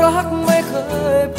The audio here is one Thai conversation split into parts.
รักไม่เคยพ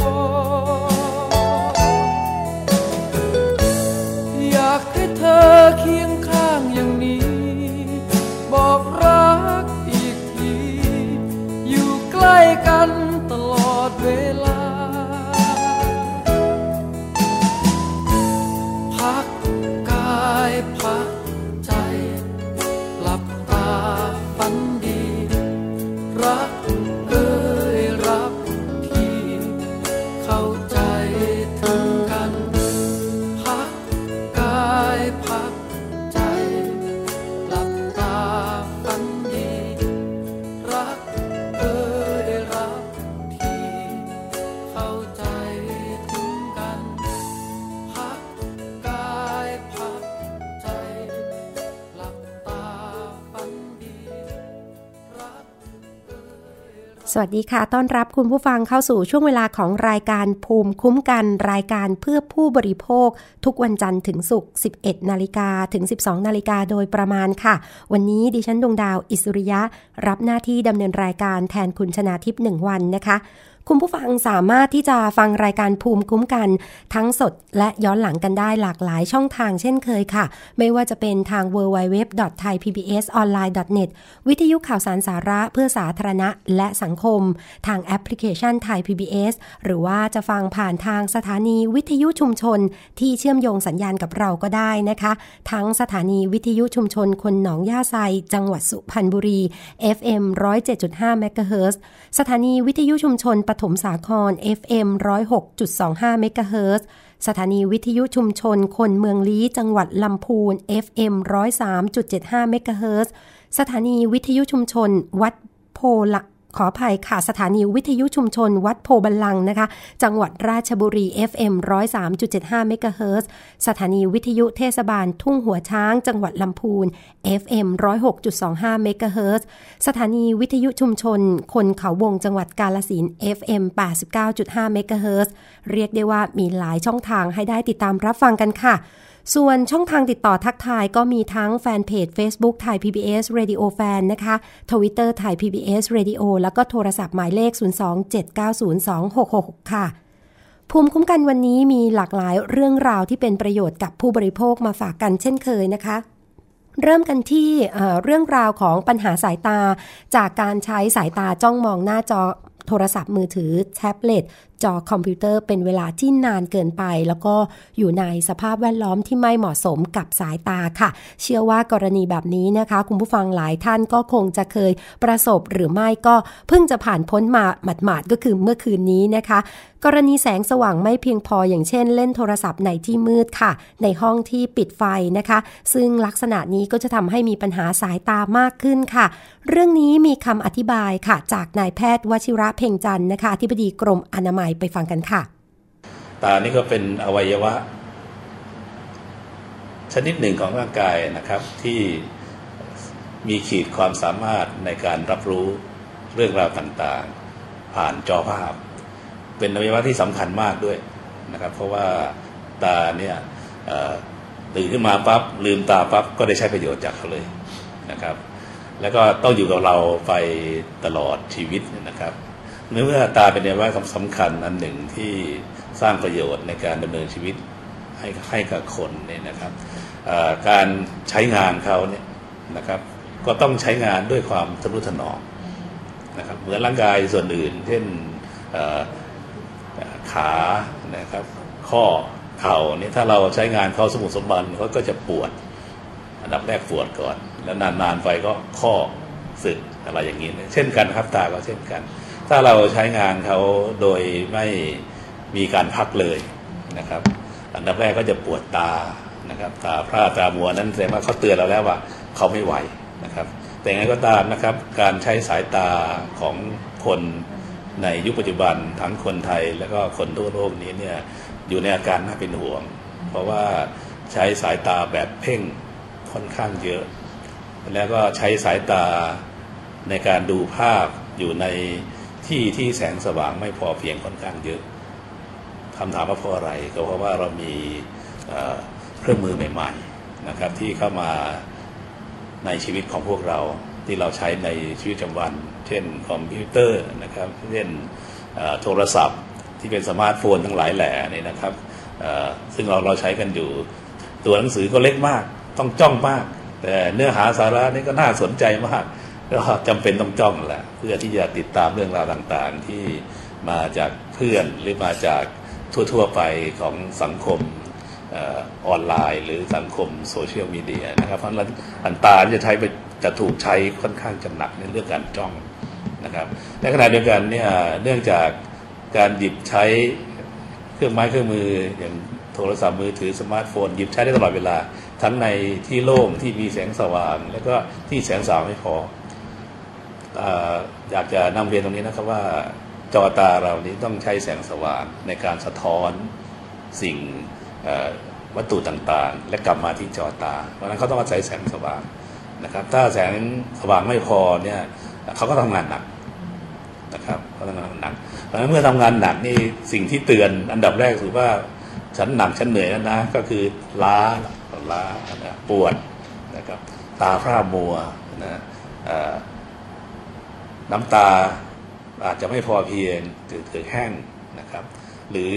วัสดีค่ะ ต้อนรับคุณผู้ฟังเข้าสู่ช่วงเวลาของรายการภูมิคุ้มกันรายการเพื่อผู้บริโภค ทุกวันจันทร์ถึงศุกร์ 11 นาฬิกาถึง 12 นาฬิกาโดยประมาณค่ะ วันนี้ดิฉันดวงดาว อิสุริยะ รับหน้าที่ดำเนินรายการแทนคุณชนาทิพย์หนึ่งวันนะคะ คุณผู้ฟังสามารถที่จะฟังรายการภูมิคุ้มกัน ทั้งสดและย้อนหลังกันได้หลากหลายช่องทางเช่นเคยค่ะ ไม่ว่าจะเป็นทาง www.thaipbsonline.net วิทยุข่าวสารสาระเพื่อสาธารณะและสังคม ทางแอปพลิเคชันไทย PBS หรือว่าจะฟังผ่านทางสถานีวิทยุชุมชน ที่เชื่อมโยงสัญญาณกับเราก็ได้นะคะ ทั้งสถานีวิทยุชุมชนคนหนองย่าไซ จังหวัดสุพรรณบุรี FM 107.5 MHz สถานีวิทยุชุมชนปฐมสาคร FM 106.25เมกะเฮิรตสถานีวิทยุชุมชนคนเมืองลี้จังหวัดลำพูน FM 103.75เมกะเฮิรตสถานีวิทยุชุมชน วัดโพละ ขออภัยค่ะ สถานีวิทยุชุมชนวัดโพบัลลังนะคะ จังหวัดราชบุรี FM 103.75เมกะเฮิรตสถานีวิทยุเทศบาลทุ่งหัวช้าง จังหวัดลำพูน FM 106.25เมกะเฮิรตสถานีวิทยุชุมชน คนเขาวงจังหวัดกาลสิน FM 89.5เมกะเฮิรตเรียกได้ว่ามีหลายช่องทางให้ได้ติดตามรับฟังกันค่ะ ส่วนช่องทางติดต่อทักทายก็มีทั้งแฟนเพจ Facebook ไทย PBS Radio Fan นะคะทวิตเตอร์ไทย PBS Radio แล้วก็โทรศัพท์หมายเลข 027902666 ค่ะ ภูมิคุ้มกันวันนี้มีหลากหลายเรื่องราวที่เป็นประโยชน์กับผู้บริโภคมาฝากกันเช่นเคยนะคะเริ่มกันที่เรื่องราวของปัญหาสายตา จากการใช้สายตาจ้องมองหน้าจอโทรศัพท์มือถือ แท็บเล็ตจอคอมพิวเตอร์เป็นเวลาที่นานเกินไป แล้วก็อยู่ในสภาพแวดล้อมที่ไม่เหมาะสมกับสายตาค่ะ เชื่อว่ากรณีแบบนี้นะคะ คุณผู้ฟังหลายท่านก็คงจะเคยประสบหรือไม่ก็เพิ่งจะผ่านพ้นมาหมาดๆก็คือเมื่อคืนนี้นะคะ กรณีแสงสว่างไม่เพียงพออย่างเช่น เล่นโทรศัพท์ในที่มืดค่ะ ในห้องที่ปิดไฟนะคะ ซึ่งลักษณะนี้ก็จะทำให้มีปัญหาสายตามากขึ้นค่ะ เรื่องนี้มีคำอธิบายค่ะ จากนายแพทย์วชิระเพ่งจันนะคะที่บดีกรมอนามัยไปฟังกันค่ะ ตานี่ก็เป็นอวัยวะ ชนิดหนึ่งของร่างกายนะครับ ที่มีขีดความสามารถในการรับรู้เรื่องราวต่างๆ ผ่านจอภาพ เป็นอวัยวะที่สำคัญมากด้วยนะครับ เพราะว่าตาเนี่ยตื่นขึ้นมาปั๊บลืมตาปั๊บก็ได้ใช้ประโยชน์จากเขาเลยนะครับ แล้วก็ต้องอยู่กับเราไปตลอดชีวิตนะครับ เมื่อตาเป็นอวัยวะสำคัญอันหนึ่งที่สร้างประโยชน์ในการดำเนินชีวิตให้ให้กับคนเนี่ยนะครับการใช้งานเขาเนี่ยนะครับ ก็ต้องใช้งานด้วยความทนุถนอมนะครับเหมือนร่างกายส่วนอื่น เช่นขานะครับ ข้อเข่านี่ถ้าเราใช้งานเขาสมุทสมบันเขาก็จะปวด อันดับแรกปวดก่อน แล้วนานๆไปก็ข้อสึกอะไรอย่างนี้ เช่นกันครับตาก็เช่นกัน ถ้าเราใช้งานเขาโดยไม่มีการพักเลยนะครับ อันดับแรกก็จะปวดตานะครับ ตาพร่าตามัวนั้นแสดงว่าเขาเตือนเราแล้วว่าเขาไม่ไหวนะครับ แต่ไงก็ตามนะครับ การใช้สายตาของคนในยุคปัจจุบันทั้งคนไทยและก็คนทั่วโลกนี้เนี่ยอยู่ในอาการน่าเป็นห่วง เพราะว่าใช้สายตาแบบเพ่งค่อนข้างเยอะ แล้วก็ใช้สายตาในการดูภาพอยู่ใน ที่ที่แสงสว่างไม่พอเพียงค่อนข้างเยอะคำถามว่าเพราะอะไรก็เพราะว่าเรามีเครื่องมือใหม่ๆนะครับที่เข้ามาในชีวิตของพวกเราที่เราใช้ในชีวิตประจำวัน เช่นคอมพิวเตอร์นะครับเช่นโทรศัพท์ที่เป็นสมาร์ทโฟนทั้งหลายแหล่นี่นะครับซึ่งเราเราใช้กันอยู่ ตัวหนังสือก็เล็กมาก ต้องจ้องมาก แต่เนื้อหาสาระนี่ก็น่าสนใจมาก ก็จำเป็นต้องจ้องแหละเพื่อที่จะติดตามเรื่องราวต่างๆ ที่มาจากเพื่อนหรือมาจากทั่วๆไปของสังคมออนไลน์หรือสังคมโซเชียลมีเดียนะครับเพราะฉะนั้นอันตาจะใช้ไปจะถูกใช้ค่อนข้างจะหนักในเรื่องการจ้องนะครับในขณะเดียวกันเนี่ยเนื่องจากการหยิบใช้เครื่องไม้เครื่องมืออย่างโทรศัพท์มือถือสมาร์ทโฟนหยิบใช้ได้ตลอดเวลา ทั้งในที่โล่งที่มีแสงสว่าง แล้วก็ที่แสงสว่างไม่พอ อยากจะนำเรียนตรงนี้นะครับว่าจอตาเรานี้ต้องใช้แสงสว่างในการสะท้อนสิ่งวัตถุต่างๆ และกลับมาที่จอตา เพราะนั้นเขาต้องอาศัยแสงสว่างนะครับ ถ้าแสงสว่างไม่พอเนี่ยเขาก็ทำงานหนักนะครับเขาทำงานหนัก เพราะนั้นเมื่อทำงานหนักนี่สิ่งที่เตือนอันดับแรกคือว่าฉันหนักฉันเหนื่อยแล้วนะ ก็คือล้าล้าปวดนะครับ ตาพร่ามัวนะ น้ำตาอาจจะไม่พอเพียงเกิดเกิดแห้งนะครับ หรือ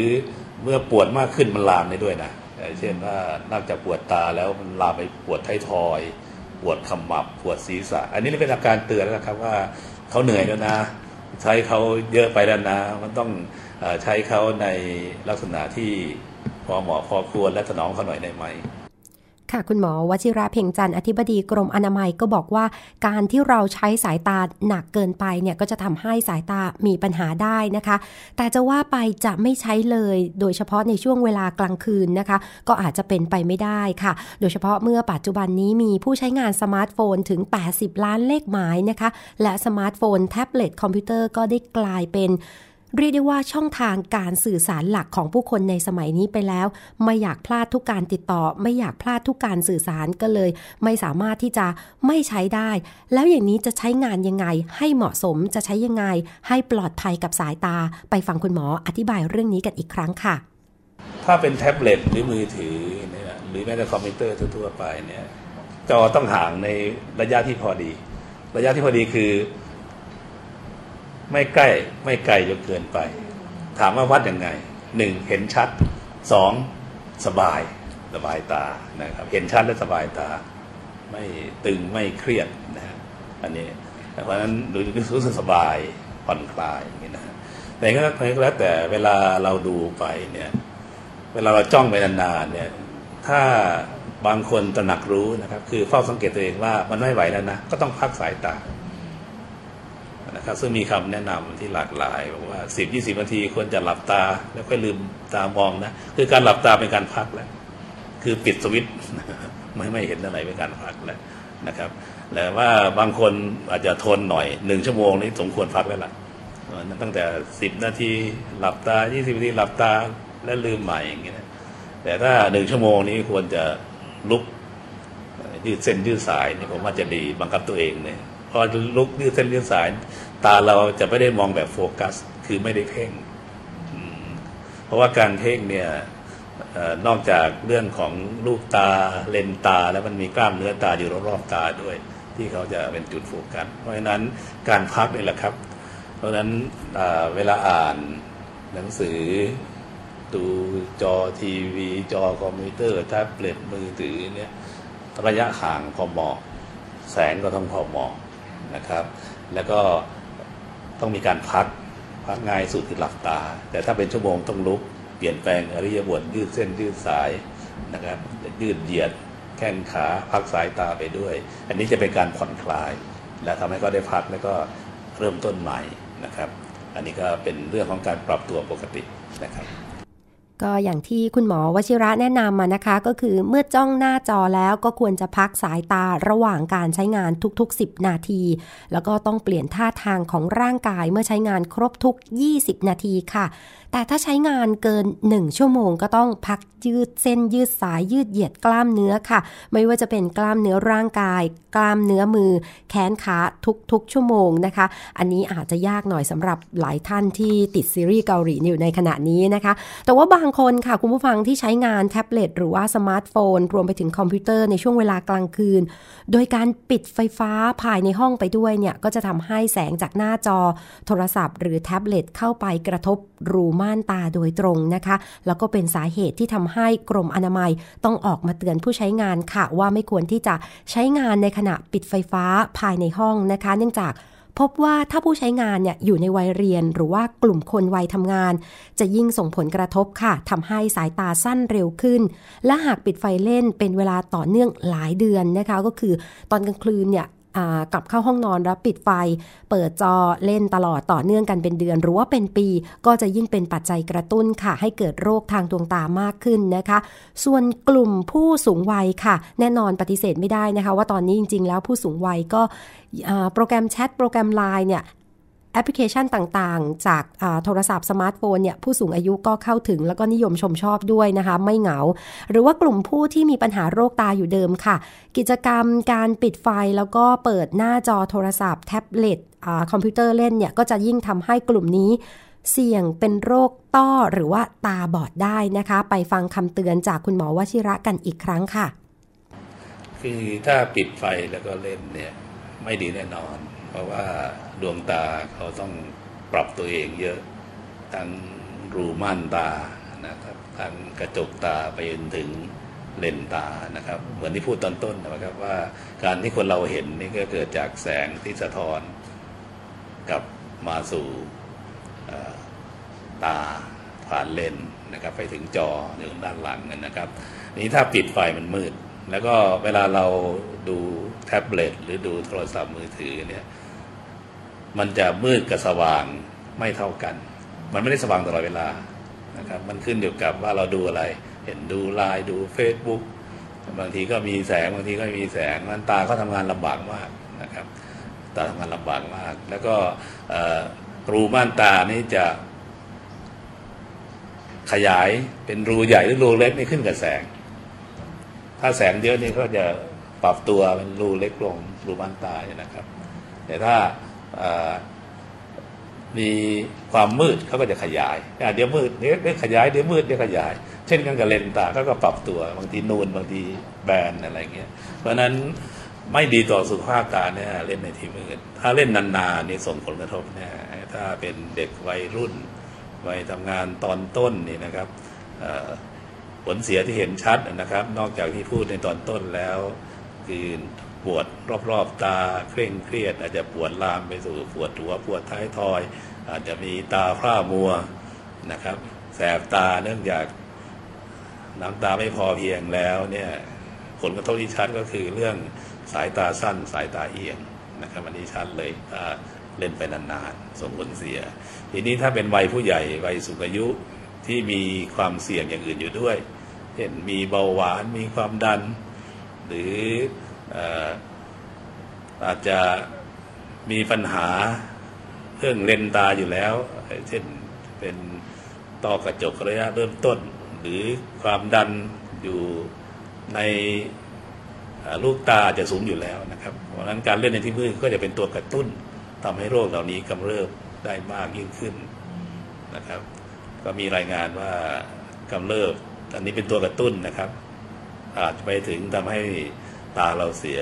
เมื่อปวดมากขึ้นมันลามได้ด้วยนะเช่นว่านอกจากปวดตาแล้วมันลามไปปวดไททอย ปวดขมับปวดศีรษะ อันนี้เป็นอาการเตือนแล้วครับว่าเขาเหนื่อยแล้วนะ ใช้เขาเยอะไปแล้วนะ มันต้องใช้เขาในลักษณะที่พอเหมาะพอควรและถนอมเขาหน่อยได้ไหม ค่ะคุณหมอวชิระเพ่งจันทร์อธิบดีกรมอนามัยก็บอกว่า การที่เราใช้สายตาหนักเกินไปเนี่ยก็จะทำให้สายตามีปัญหาได้นะคะ แต่จะว่าไปจะไม่ใช้เลย โดยเฉพาะในช่วงเวลากลางคืนนะคะ ก็อาจจะเป็นไปไม่ได้ค่ะ โดยเฉพาะเมื่อปัจจุบันนี้มีผู้ใช้งานสมาร์ทโฟนถึง 80 ล้านเลขหมายนะคะ และสมาร์ทโฟนแท็บเล็ตคอมพิวเตอร์ก็ได้กลายเป็น เรียกได้ว่าช่องทางการสื่อสารหลักของผู้คนในสมัยนี้ไปแล้ว ไม่อยากพลาดทุกการติดต่อ ไม่อยากพลาดทุกการสื่อสารก็เลย ไม่สามารถที่จะไม่ใช้ได้ แล้วอย่างนี้จะใช้งานยังไง ให้เหมาะสมจะใช้ยังไง ให้ปลอดภัยกับสายตา ไปฟังคุณหมออธิบายเรื่องนี้กันอีกครั้งค่ะ ถ้าเป็นแท็บเล็ตหรือมือถือเนี่ยหรือแม้แต่คอมพิวเตอร์ทั่วไปเนี่ยจอต้องห่างในระยะที่พอดี ระยะที่พอดีคือ ไม่ใกล้ไม่ไกลจนเกินไป ถามว่าวัดยังไงหนึ่งเห็นชัดสองสบายสบายตานะครับ เห็นชัดและสบายตา ไม่ตึงไม่เครียดนะฮะอันนี้เพราะฉะนั้นดูรู้สึกสบายผ่อนคลายอย่างนี้นะแต่ก็แล้วแต่เวลาเราดูไปเนี่ยเวลาเราจ้องไปนานๆเนี่ย ถ้าบางคนตระหนักรู้นะครับ คือเฝ้าสังเกตตัวเองว่ามันไม่ไหวแล้วนะ ก็ต้องพักสายตา นะครับซึ่งมีคำแนะนำที่หลากหลายบอกว่าสิบยี่สิบนาทีควรจะหลับตา แล้วค่อยลืมตามองนะคือการหลับตาเป็นการพักแล้ว คือปิดสวิตไม่ไม่เห็นอะไรเป็นการพักแล้วนะครับแต่ว่าบางคนอาจจะทนหน่อยหนึ่งชั่วโมงนี้สมควรพักแล้วล่ะตั้งแต่สิบนาทีหลับตายี่สิบนาทีหลับตาแล้วลืมใหม่อย่างเงี้ยแต่ถ้าหนึ่งชั่วโมงนี้ควรจะลุกยืดเส้นยืดสายนี่ผมว่าจะดีบังคับตัวเองเนี่ย พอลุกยืดเส้นยืดสาย ตาเราจะไม่ได้มองแบบโฟกัส คือไม่ได้เพ่งเพราะว่าการเพ่งเนี่ยอนอกจากเรื่องของลูกตาเลนตา แล้วมันมีกล้ามเนื้อตาอยู่รอบๆตาด้วย ที่เขาจะเป็นจุดโฟกัส เพราะฉะนั้นการพักนี่แหละครับ เพราะฉะนั้นเวลาอ่านหนังสือดูจอทีวี จอคอมพิวเตอร์แท็บเล็ตมือถือเนี่ยระยะห่างพอเหมาะ แสงก็ต้องพอเหมาะ นะครับ แล้วก็ต้องมีการพักพักง่ายสุดคือหลับตา แต่ถ้าเป็นชั่วโมงต้องลุกเปลี่ยนแปลงอริยบทยืดเส้นยืดสายนะครับยืดเหยียดแข้งขาพักสายตาไปด้วย อันนี้จะเป็นการผ่อนคลาย และทำให้เขาได้พักแล้วก็เริ่มต้นใหม่นะครับ อันนี้ก็เป็นเรื่องของการปรับตัวปกตินะครับ ก็อย่างที่คุณหมอวชิระแนะนำมานะคะ ก็คือเมื่อจ้องหน้าจอแล้วก็ควรจะพักสายตาระหว่างการใช้งานทุก ๆ 10 นาที แล้วก็ต้องเปลี่ยนท่าทางของร่างกายเมื่อใช้งานครบทุก 20 นาทีค่ะ แต่ถ้าใช้งานเกิน 1 ชั่วโมงก็ต้องพักยืดเส้นยืดสายยืดเหยียดกล้ามเนื้อค่ะ ไม่ว่าจะเป็นกล้ามเนื้อร่างกาย กล้ามเนื้อมือ แขนขาทุกๆ ชั่วโมงนะคะ อันนี้อาจจะยากหน่อยสำหรับหลายท่านที่ติดซีรีส์เกาหลีอยู่ในขณะนี้นะคะ แต่ว่าบางคนค่ะคุณผู้ฟังที่ใช้งานแท็บเล็ตหรือว่าสมาร์ทโฟน รวมไปถึงคอมพิวเตอร์ในช่วงเวลากลางคืน โดยการปิดไฟฟ้าภายในห้องไปด้วยเนี่ยก็จะทำให้แสงจากหน้าจอโทรศัพท์ หรือแท็บเล็ตเข้าไปกระทบรูม่านตาโดยตรงนะคะ แล้วก็เป็นสาเหตุที่ทำให้กรมอนามัยต้องออกมาเตือนผู้ใช้งานค่ะ ว่าไม่ควรที่จะใช้งานในขณะปิดไฟฟ้าภายในห้องนะคะ เนื่องจากพบว่าถ้าผู้ใช้งานเนี่ยอยู่ในวัยเรียนหรือว่ากลุ่มคนวัยทำงาน จะยิ่งส่งผลกระทบค่ะทำให้สายตาสั้นเร็วขึ้น และหากปิดไฟเล่นเป็นเวลาต่อเนื่องหลายเดือนนะคะ ก็คือตอนกลางคืนเนี่ย กลับเข้าห้องนอนแล้วปิดไฟ เปิดจอเล่นตลอดต่อเนื่องกันเป็นเดือน หรือว่าเป็นปี ก็จะยิ่งเป็นปัจจัยกระตุ้นค่ะ ให้เกิดโรคทางดวงตามากขึ้นนะคะ ส่วนกลุ่มผู้สูงวัยค่ะ แน่นอนปฏิเสธไม่ได้นะคะ ว่าตอนนี้จริง ๆ แล้วผู้สูงวัยก็โปรแกรมแชทโปรแกรมไลน์เนี่ย แอปพลิเคชันต่างๆ จากโทรศัพท์สมาร์ทโฟนเนี่ยผู้สูงอายุก็เข้าถึงแล้วก็นิยมชมชอบด้วยนะคะ ไม่เหงา หรือว่ากลุ่มผู้ที่มีปัญหาโรคตาอยู่เดิมค่ะ กิจกรรมการปิดไฟแล้วก็เปิดหน้าจอโทรศัพท์แท็บเล็ตอคอมพิวเตอร์เล่นเนี่ยก็จะยิ่งทำให้กลุ่มนี้เสี่ยงเป็นโรคต้อหรือว่าตาบอดได้นะคะ ไปฟังคำเตือนจากคุณหมอวชิระกันอีกครั้งค่ะ คือถ้าปิดไฟแล้วก็เล่นเนี่ยไม่ดีแน่นอน เพราะว่า ดวงตาเขาต้องปรับตัวเองเยอะ ทั้งรูม่านตานะครับทั้งกระจกตาไปจนถึงเลนตานะครับ เหมือนที่พูดตอนต้นนะครับว่าการที่คนเราเห็นนี่ก็เกิดจากแสงที่สะท้อนกลับมาสู่ตาผ่านเลนนะครับ ไปถึงจออยู่ด้านหลังนะครับ นี้ถ้าปิดไฟมันมืด แล้วก็เวลาเราดูแท็บเล็ตหรือดูโทรศัพท์มือถือเนี่ย มันจะมืดกับสว่างไม่เท่ากัน มันไม่ได้สว่างตลอดเวลานะครับมันขึ้นอยู่กับว่าเราดูอะไร เห็นดูไลน์ดู Facebook บางทีก็มีแสงบางทีก็ไม่มีแสงมันตาก็ทำงานลำบากมากนะครับ ตาทำงานลำบากมาก แล้วก็รูม่านตานี่จะ ขยายเป็นรูใหญ่หรือรูเล็กนี่ขึ้นกับแสง ถ้าแสงเยอะนี่ก็จะปรับตัวเป็นรูเล็กลงรูม่านตาเนี่ยนะครับ แต่ถ้า มีความมืดเขาก็จะขยายเดี๋ยวมืดเดี๋ยวขยายเดี๋ยวมืดเดี๋ยวขยาย เช่นกันกับเลนตาเขาก็ปรับตัวบางทีนูนบางทีแบนอะไรเงี้ย เพราะฉะนั้นไม่ดีต่อสุขภาพตาเนี่ยเล่นในที่มืดถ้าเล่นนานๆนี่ส่งผลกระทบแน่ถ้าเป็นเด็กวัยรุ่นวัยทำงานตอนต้นนี่นะครับผลเสียที่เห็นชัดนะครับ นอกจากที่พูดในตอนต้นแล้วคือ ปวดรอบๆตาเคร่งเครียด อาจจะปวดลามไปสู่ปวดหัวปวดท้ายทอย อาจจะมีตาพร่ามัวนะครับ แสบตาเนื่องจากน้ำตาไม่พอเพียงแล้วเนี่ยผลกระทบที่ชัดก็คือเรื่องสายตาสั้นสายตาเอียงนะครับอันนี้ชัดเลยถ้าเล่นไปนานๆส่งผลเสีย ทีนี้ถ้าเป็นวัยผู้ใหญ่วัยสูงอายุที่มีความเสี่ยงอย่างอื่นอยู่ด้วย เช่นมีเบาหวานมีความดัน หรือ อาจจะมีปัญหาเรื่องเลนตาอยู่แล้ว เช่นเป็นต้อกระจกระยะเริ่มต้น หรือความดันอยู่ในลูกตาจะสูงอยู่แล้วนะครับ เพราะฉะนั้นการเล่นในที่มืดก็จะเป็นตัวกระตุ้นทำให้โรคเหล่านี้กำเริบได้มากยิ่งขึ้นนะครับ ก็มีรายงานว่ากำเริบอันนี้เป็นตัวกระตุ้นนะครับ อาจจะไปถึงทำให้ ตาเราเสีย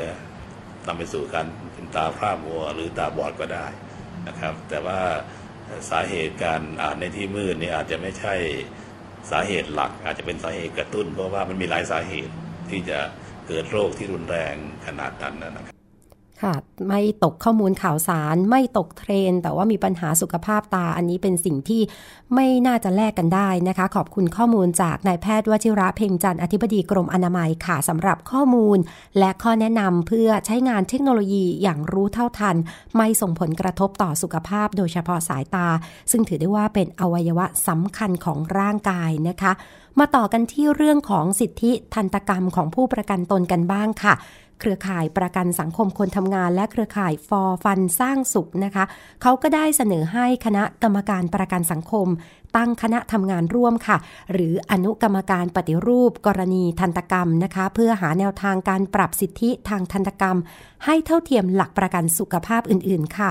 นำไปสู่การเป็นตาพร่ามัวหรือตาบอดก็ได้นะครับ แต่ว่าสาเหตุการอ่านในที่มืดนี่อาจจะไม่ใช่สาเหตุหลัก อาจจะเป็นสาเหตุกระตุ้น เพราะว่ามันมีหลายสาเหตุที่จะเกิดโรคที่รุนแรงขนาดนั้นนะครับ ค่ะ ไม่ตกข้อมูลข่าวสาร ไม่ตกเทรน แต่ว่ามีปัญหาสุขภาพตา อันนี้เป็นสิ่งที่ไม่น่าจะแลกกันได้นะคะ ขอบคุณข้อมูลจากนายแพทย์วชิระเพ่งจันทร์อธิบดีกรมอนามัยค่ะสำหรับข้อมูล และข้อแนะนำเพื่อใช้งานเทคโนโลยีอย่างรู้เท่าทัน ไม่ส่งผลกระทบต่อสุขภาพ โดยเฉพาะสายตา ซึ่งถือได้ว่าเป็นอวัยวะสำคัญของร่างกายนะคะ มาต่อกันที่เรื่องของสิทธิทันตกรรมของผู้ประกันตนกันบ้างค่ะ เครือข่ายประกันสังคมคนทำงาน และเครือข่ายฟอร์ฟันสร้างสุขนะคะเขาก็ได้เสนอให้คณะกรรมการประกันสังคม ตั้งคณะทำงานร่วมค่ะ หรืออนุกรรมการปฏิรูป กรณีทันตกรรมนะคะ เพื่อหาแนวทางการปรับสิทธิทางทันตกรรม ให้เท่าเทียมหลักประกันสุขภาพอื่น ๆ ค่ะ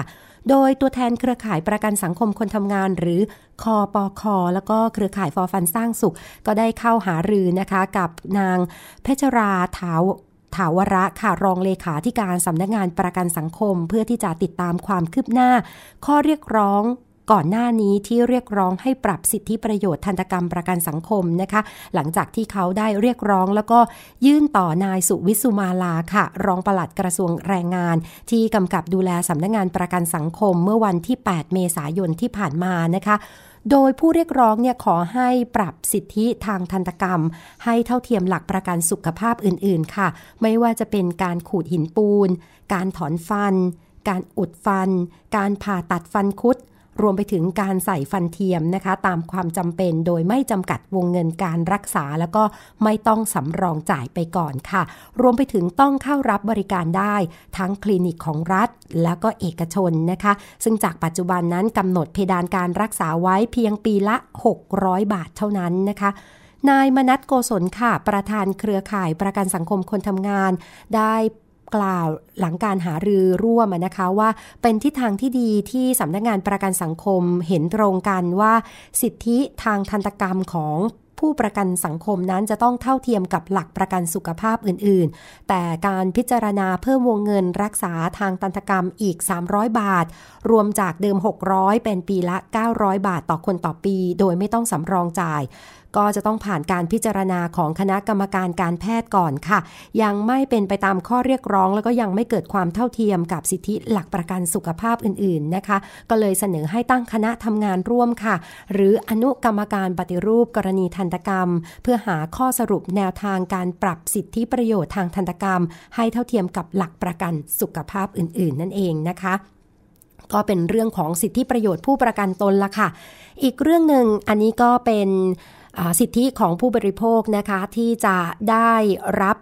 โดยตัวแทนเครือข่ายประกันสังคมคนทำงาน หรือคอปอคอแล้วก็เครือข่ายฟอร์ฟันสร้างสุข ก็ได้เข้าหารือนะคะกับนางเพชราเถา ถาวระค่ะรองเลขาธิการสำนักงานประกันสังคม เพื่อที่จะติดตามความคืบหน้า ข้อเรียกร้องก่อนหน้านี้ที่เรียกร้องให้ปรับสิทธิประโยชน์ทันตกรรมประกันสังคมนะคะ หลังจากที่เขาได้เรียกร้องแล้วก็ยื่นต่อนายสุวิสุมาลาค่ะ รองปลัดกระทรวงแรงงาน ที่กำกับดูแลสำนักงงานประกันสังคมเมื่อวันที่ 8 เมษายนที่ผ่านมานะคะ โดยผู้เรียกร้องเนี่ยขอให้ปรับสิทธิทางทันตกรรม ให้เท่าเทียมหลักประกันสุขภาพอื่นๆ ค่ะ ไม่ว่าจะเป็นการขูดหินปูน การถอนฟัน การอุดฟัน การผ่าตัดฟันคุด รวมไปถึงการใส่ฟันเทียมนะคะ ตามความจำเป็นโดยไม่จำกัดวงเงินการรักษา แล้วก็ไม่ต้องสำรองจ่ายไปก่อนค่ะ รวมไปถึงต้องเข้ารับบริการได้ ทั้งคลินิกของรัฐ แล้วก็เอกชนนะคะ ซึ่งจากปัจจุบันนั้นกำหนดเพดานการรักษาไว้เพียงปีละ 600 บาทเท่านั้นนะคะนายมนัทโกศลค่ะ ประธานเครือข่ายประกันสังคมคนทำงาน ได้ กล่าวหลังการหารือร่วมนะคะว่าเป็นทิศทางที่ดีที่สำนักงงานประกันสังคมเห็นตรงกันว่า สิทธิทางทันตกรรมของผู้ประกันสังคมนั้นจะต้องเท่าเทียมกับหลักประกันสุขภาพอื่น ๆ แต่การพิจารณาเพิ่มวงเงินรักษาทางตันตกรรมอีก 300 บาท รวมจากเดิม 600 เป็นปีละ 900 บาทต่อคนต่อปี โดยไม่ต้องสำรองจ่ายก็จะต้องผ่านการพิจารณาของคณะกรรมการการแพทย์ก่อนค่ะ ยังไม่เป็นไปตามข้อเรียกร้อง แล้วก็ยังไม่เกิดความเท่าเทียมกับสิทธิหลักประกันสุขภาพอื่น ๆนะคะ ก็เลยเสนอให้ตั้งคณะทำงานร่วมค่ะ หรืออนุกรรมการปฏิรูปกรณีทันตกรรม เพื่อหาข้อสรุปแนวทางการปรับสิทธิประโยชน์ทางทันตกรรม ให้เท่าเทียมกับหลักประกันสุขภาพอื่น ๆ นั่นเองนะคะก็เป็นเรื่องของสิทธิประโยชน์ผู้ประกันตนละค่ะ อีกเรื่องหนึ่งอันนี้ก็เป็น สิทธิของผู้บริโภคนะคะที่จะได้รับ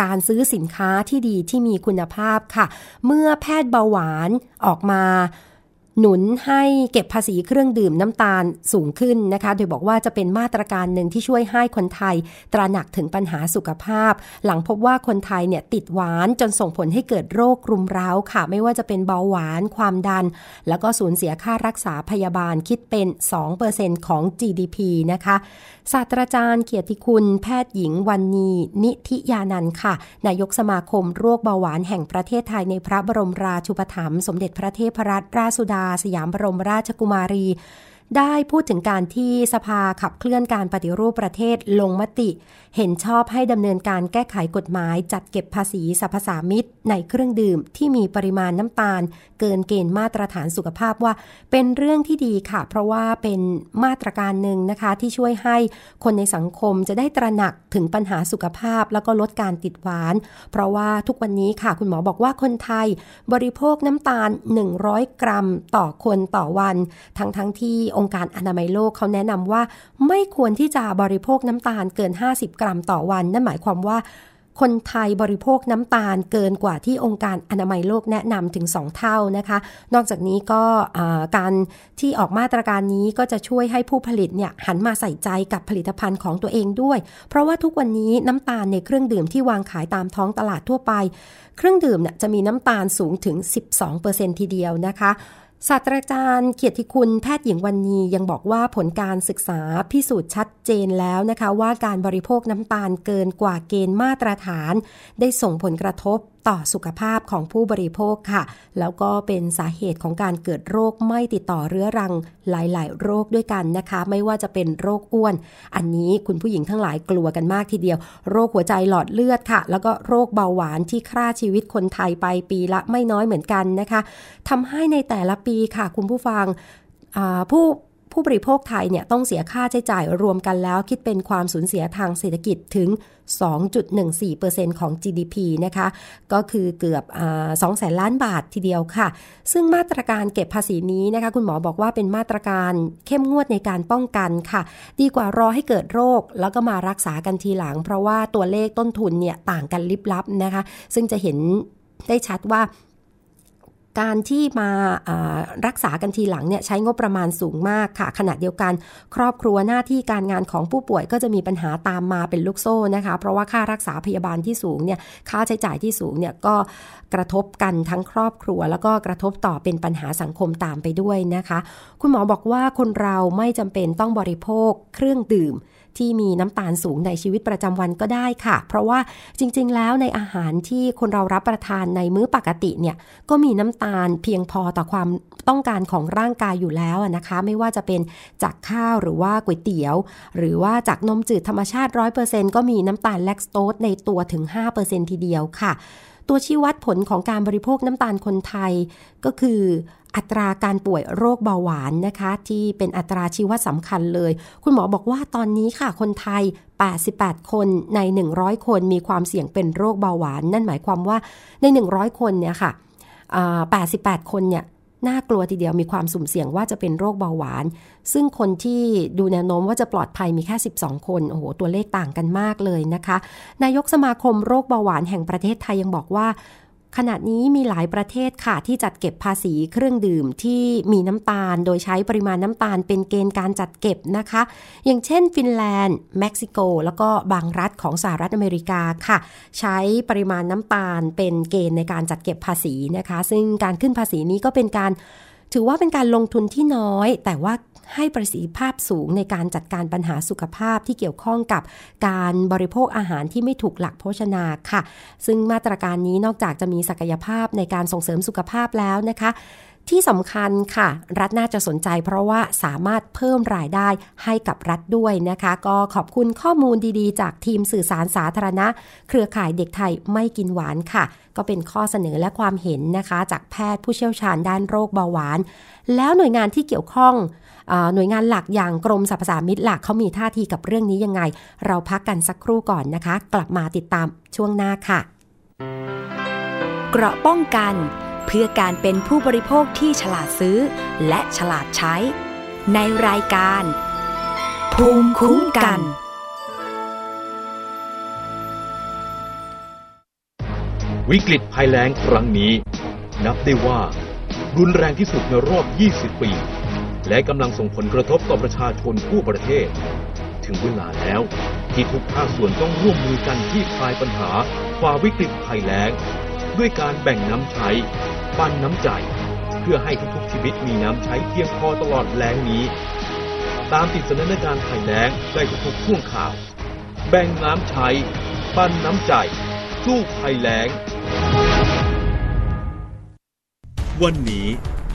การซื้อสินค้าที่ดีที่มีคุณภาพค่ะ เมื่อแพทย์เบาหวานออกมา หนุนให้เก็บภาษีเครื่องดื่มน้ำตาลสูงขึ้นนะคะ โดยบอกว่าจะเป็นมาตรการหนึ่งที่ช่วยให้คนไทย ตระหนักถึงปัญหาสุขภาพ หลังพบว่าคนไทยเนี่ยติดหวานจนส่งผลให้เกิดโรครุมเร้าค่ะ ไม่ว่าจะเป็นเบาหวาน ความดัน แล้วก็สูญเสียค่ารักษาพยาบาลคิดเป็น 2%ของ GDP นะคะศาสตราจารย์เกียรติคุณแพทย์หญิงวันนีนิธิยานันค่ะ นายกสมาคมโรคเบาหวานแห่งประเทศไทยในพระบรมราชูปถัมภ์สมเด็จพระเทพรัตนราชสุดาสยามบรมราชกุมารี ได้พูดถึงการที่สภาขับเคลื่อนการปฏิรูปประเทศลงมติ เห็นชอบให้ดำเนินการแก้ไขกฎหมายจัดเก็บภาษีสรรพสามิตในเครื่องดื่มที่มีปริมาณน้ำตาล เกินเกณฑ์มาตรฐานสุขภาพว่า เป็นเรื่องที่ดีค่ะ เพราะว่าเป็นมาตรการหนึ่งนะคะ ที่ช่วยให้คนในสังคมจะได้ตระหนักถึงปัญหาสุขภาพ แล้วก็ลดการติดหวาน เพราะว่าทุกวันนี้ค่ะ คุณหมอบอกว่าคนไทย บริโภคน้ำตาล 100 กรัม ต่อคนต่อวัน ทั้งทั้งที่องค์การอนามัยโลกเขาแนะนำว่า ไม่ควรที่จะบริโภคน้ำตาลเกิน 50 กรัมต่อวัน นั่นหมายความว่า คนไทยบริโภคน้ำตาลเกินกว่าที่องค์การอนามัยโลกแนะนำถึง 2 เท่านะคะ นอกจากนี้ก็การที่ออกมาตรการนี้ก็จะช่วยให้ผู้ผลิตเนี่ยหันมาใส่ใจกับผลิตภัณฑ์ของตัวเองด้วย เพราะว่าทุกวันนี้น้ำตาลในเครื่องดื่มที่วางขายตามท้องตลาดทั่วไป เครื่องดื่มเนี่ยจะมีน้ำตาลสูงถึง 12%ทีเดียวนะคะ ศาสตราจารย์เกียรติคุณแพทย์หญิงวันนียังบอกว่าผลการศึกษาพิสูจน์ชัดเจนแล้วนะคะ ว่าการบริโภคน้ำตาลเกินกว่าเกณฑ์มาตรฐาน ได้ส่งผลกระทบ ต่อสุขภาพของผู้บริโภคค่ะ แล้วก็เป็นสาเหตุของการเกิดโรคไม่ติดต่อเรื้อรังหลาย ๆ โรคด้วยกันนะคะ ไม่ว่าจะเป็นโรคอ้วน อันนี้คุณผู้หญิงทั้งหลายกลัวกันมากทีเดียว โรคหัวใจหลอดเลือดค่ะ แล้วก็โรคเบาหวานที่ฆ่าชีวิตคนไทยไปปีละไม่น้อยเหมือนกันนะคะทำให้ในแต่ละปีค่ะ คุณผู้ฟังผู้ ผู้บริโภคไทยเนี่ยต้องเสียค่าใช้จ่ายรวมกันแล้ว คิดเป็นความสูญเสียทางเศรษฐกิจถึง 2.14%ของ GDP นะคะ ก็คือเกือบ2แสนล้านบาททีเดียวค่ะ ซึ่งมาตรการเก็บภาษีนี้นะคะ คุณหมอบอกว่าเป็นมาตรการเข้มงวดในการป้องกันค่ะ ดีกว่ารอให้เกิดโรค แล้วก็มารักษากันทีหลัง เพราะว่าตัวเลขต้นทุนเนี่ยต่างกันลิบลับนะคะ ซึ่งจะเห็นได้ชัดว่า การที่มารักษากันทีหลังเนี่ยใช้งบประมาณสูงมากค่ะ ขณะเดียวกัน ครอบครัวหน้าที่การงานของผู้ป่วยก็จะมีปัญหาตามมาเป็นลูกโซ่นะคะ เพราะว่าค่ารักษาพยาบาลที่สูงเนี่ยค่าใช้จ่ายที่สูงเนี่ยก็กระทบกันทั้งครอบครัว แล้วก็กระทบต่อเป็นปัญหาสังคมตามไปด้วยนะคะ คุณหมอบอกว่าคนเราไม่จำเป็นต้องบริโภคเครื่องดื่ม ที่มีน้ำตาลสูงในชีวิตประจำวันก็ได้ค่ะ เพราะว่าจริงๆ แล้วในอาหารที่คนเรารับประทานในมื้อปกติเนี่ยก็มีน้ำตาลเพียงพอต่อความต้องการของร่างกายอยู่แล้วนะคะ ไม่ว่าจะเป็นจากข้าวหรือว่าก๋วยเตี๋ยว หรือว่าจากนมจืดธรรมชาติ 100%ก็มีน้ำตาลแลคโตสในตัวถึง 5%ทีเดียวค่ะ ตัวชี้วัดผลของการบริโภคน้ำตาลคนไทยก็คือ อัตราการป่วยโรคเบาหวานนะคะ ที่เป็นอัตราชีวัดสำคัญเลย คุณหมอบอกว่าตอนนี้ค่ะคนไทย 88 คนใน 100 คนมีความเสี่ยงเป็นโรคเบาหวาน นั่นหมายความว่าใน 100 คนเนี่ยค่ะ 88 คนเนี่ยน่ากลัวทีเดียวมีความสุ่มเสี่ยงว่าจะเป็นโรคเบาหวาน ซึ่งคนที่ดูแนวโน้มว่าจะปลอดภัยมีแค่ 12 คน โอ้โห ตัวเลขต่างกันมากเลยนะคะ นายกสมาคมโรคเบาหวานแห่งประเทศไทยยังบอกว่า ขณะนี้มีหลายประเทศค่ะที่จัดเก็บภาษีเครื่องดื่มที่มีน้ำตาล โดยใช้ปริมาณน้ำตาลเป็นเกณฑ์การจัดเก็บนะคะ อย่างเช่น ฟินแลนด์ เม็กซิโก แล้วก็บางรัฐของสหรัฐอเมริกาค่ะ ใช้ปริมาณน้ำตาลเป็นเกณฑ์ในการจัดเก็บภาษีนะคะ ซึ่งการขึ้นภาษีนี้ก็เป็นการถือว่าเป็นการลงทุนที่น้อย แต่ว่า ให้ประสิทธิภาพสูงในการจัดการปัญหาสุขภาพที่เกี่ยวข้องกับการบริโภคอาหารที่ไม่ถูกหลักโภชนาค่ะ ซึ่งมาตรการนี้นอกจากจะมีศักยภาพในการส่งเสริมสุขภาพแล้วนะคะที่สำคัญค่ะ รัฐน่าจะสนใจเพราะว่าสามารถเพิ่มรายได้ให้กับรัฐด้วยนะคะ ก็ขอบคุณข้อมูลดีๆ จากทีมสื่อสารสาธารณะ เครือข่ายเด็กไทยไม่กินหวานค่ะ ก็เป็นข้อเสนอและความเห็นนะคะ จากแพทย์ผู้เชี่ยวชาญด้านโรคเบาหวาน แล้วหน่วยงานที่เกี่ยวข้อง หน่วยงานหลักอย่างกรมสรรพสามิตหลักเขามีท่าทีกับเรื่องนี้ยังไง เราพักกันสักครู่ก่อนนะคะ กลับมาติดตามช่วงหน้าค่ะ เกราะป้องกัน เพื่อการเป็นผู้บริโภคที่ฉลาดซื้อ และฉลาดใช้ ในรายการ ภูมิคุ้มกันวิกฤตภัยแล้งครั้งนี้ นับได้ว่า รุนแรงที่สุดในรอบ 20 ปี และกำลังส่งผลกระทบต่อประชาชนทั่วประเทศ ถึงเวลาแล้ว ที่ทุกภาคส่วนต้องร่วมมือกันที่คลายปัญหาฝ่าวิกฤตภัยแล้ง ด้วยการแบ่งน้ำใช้ ปันน้ำใจ เพื่อให้ทุกๆชีวิตมีน้ำใช้เพียงพอตลอดแล้งนี้ ตามติดสถานการณ์ภัยแล้งได้ทุกๆช่วงข่าว แบ่งน้ำใช้ ปันน้ำใจ สู้ภัยแล้ง วันนี้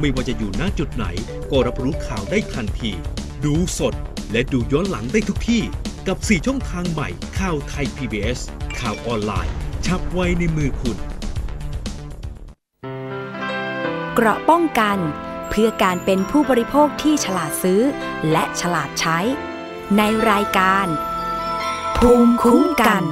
ไม่ว่าจะอยู่ณจุดไหน ก็รับรู้ข่าวได้ทันที ดูสดและดูย้อนหลังได้ทุกที่ กับ 4 ช่องทางใหม่ข่าวไทย PBS ข่าวออนไลน์ ชับไว้ในมือคุณ เกราะป้องกัน เพื่อการเป็นผู้บริโภคที่ฉลาดซื้อ และฉลาดใช้ ในรายการ ภูมิคุ้มกัน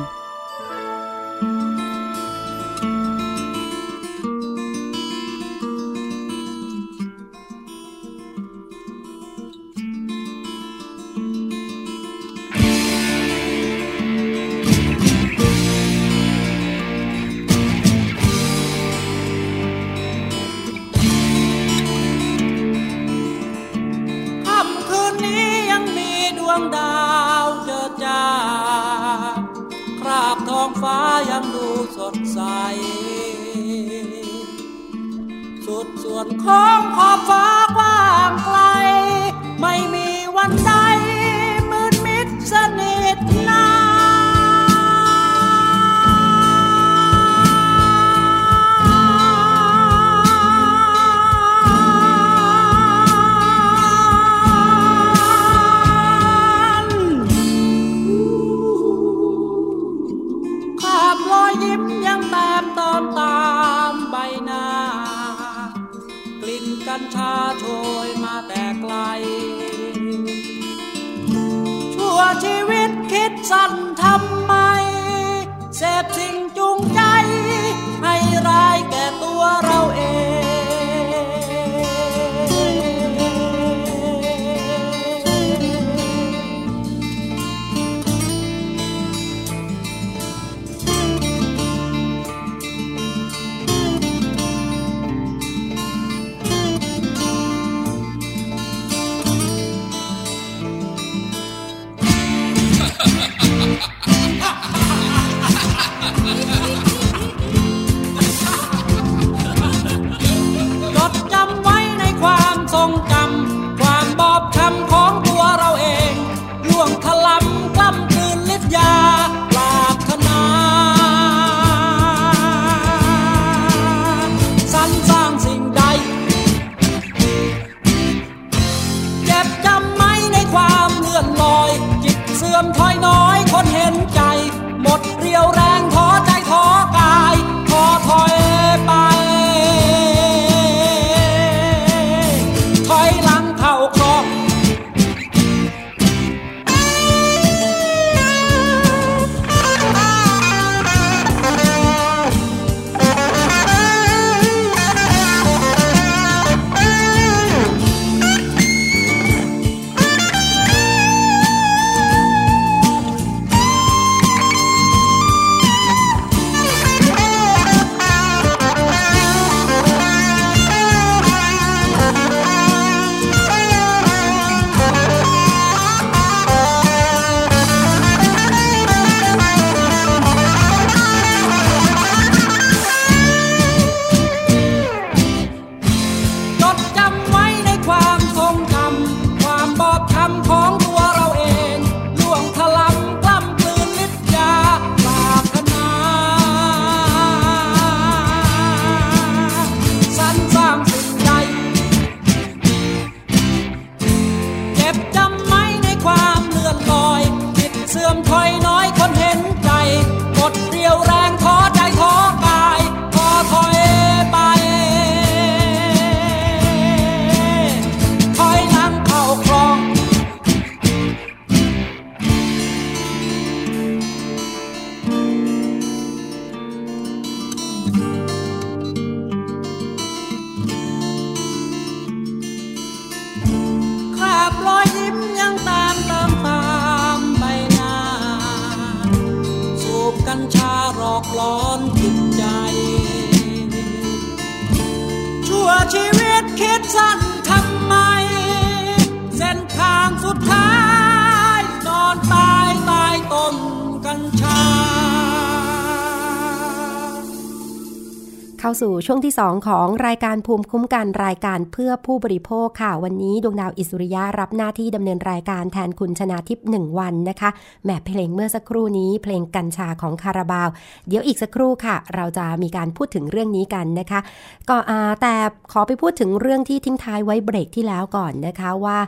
สู่ช่วงที่ 2 ของรายการภูมิคุ้มกันรายการเพื่อผู้บริโภคค่ะ วันนี้ดวงดาวอิสุริยะรับหน้าที่ดำเนินรายการแทนคุณชนาทิพย์หนึ่งวันนะคะแหมเพลงเมื่อสักครู่นี้เพลงกัญชาของคาราบาว เดี๋ยวอีกสักครู่ค่ะ เราจะมีการพูดถึงเรื่องนี้กันนะคะ ก็แต่ขอไปพูดถึงเรื่องที่ทิ้งท้ายไว้เบรกที่แล้วก่อนนะคะว่า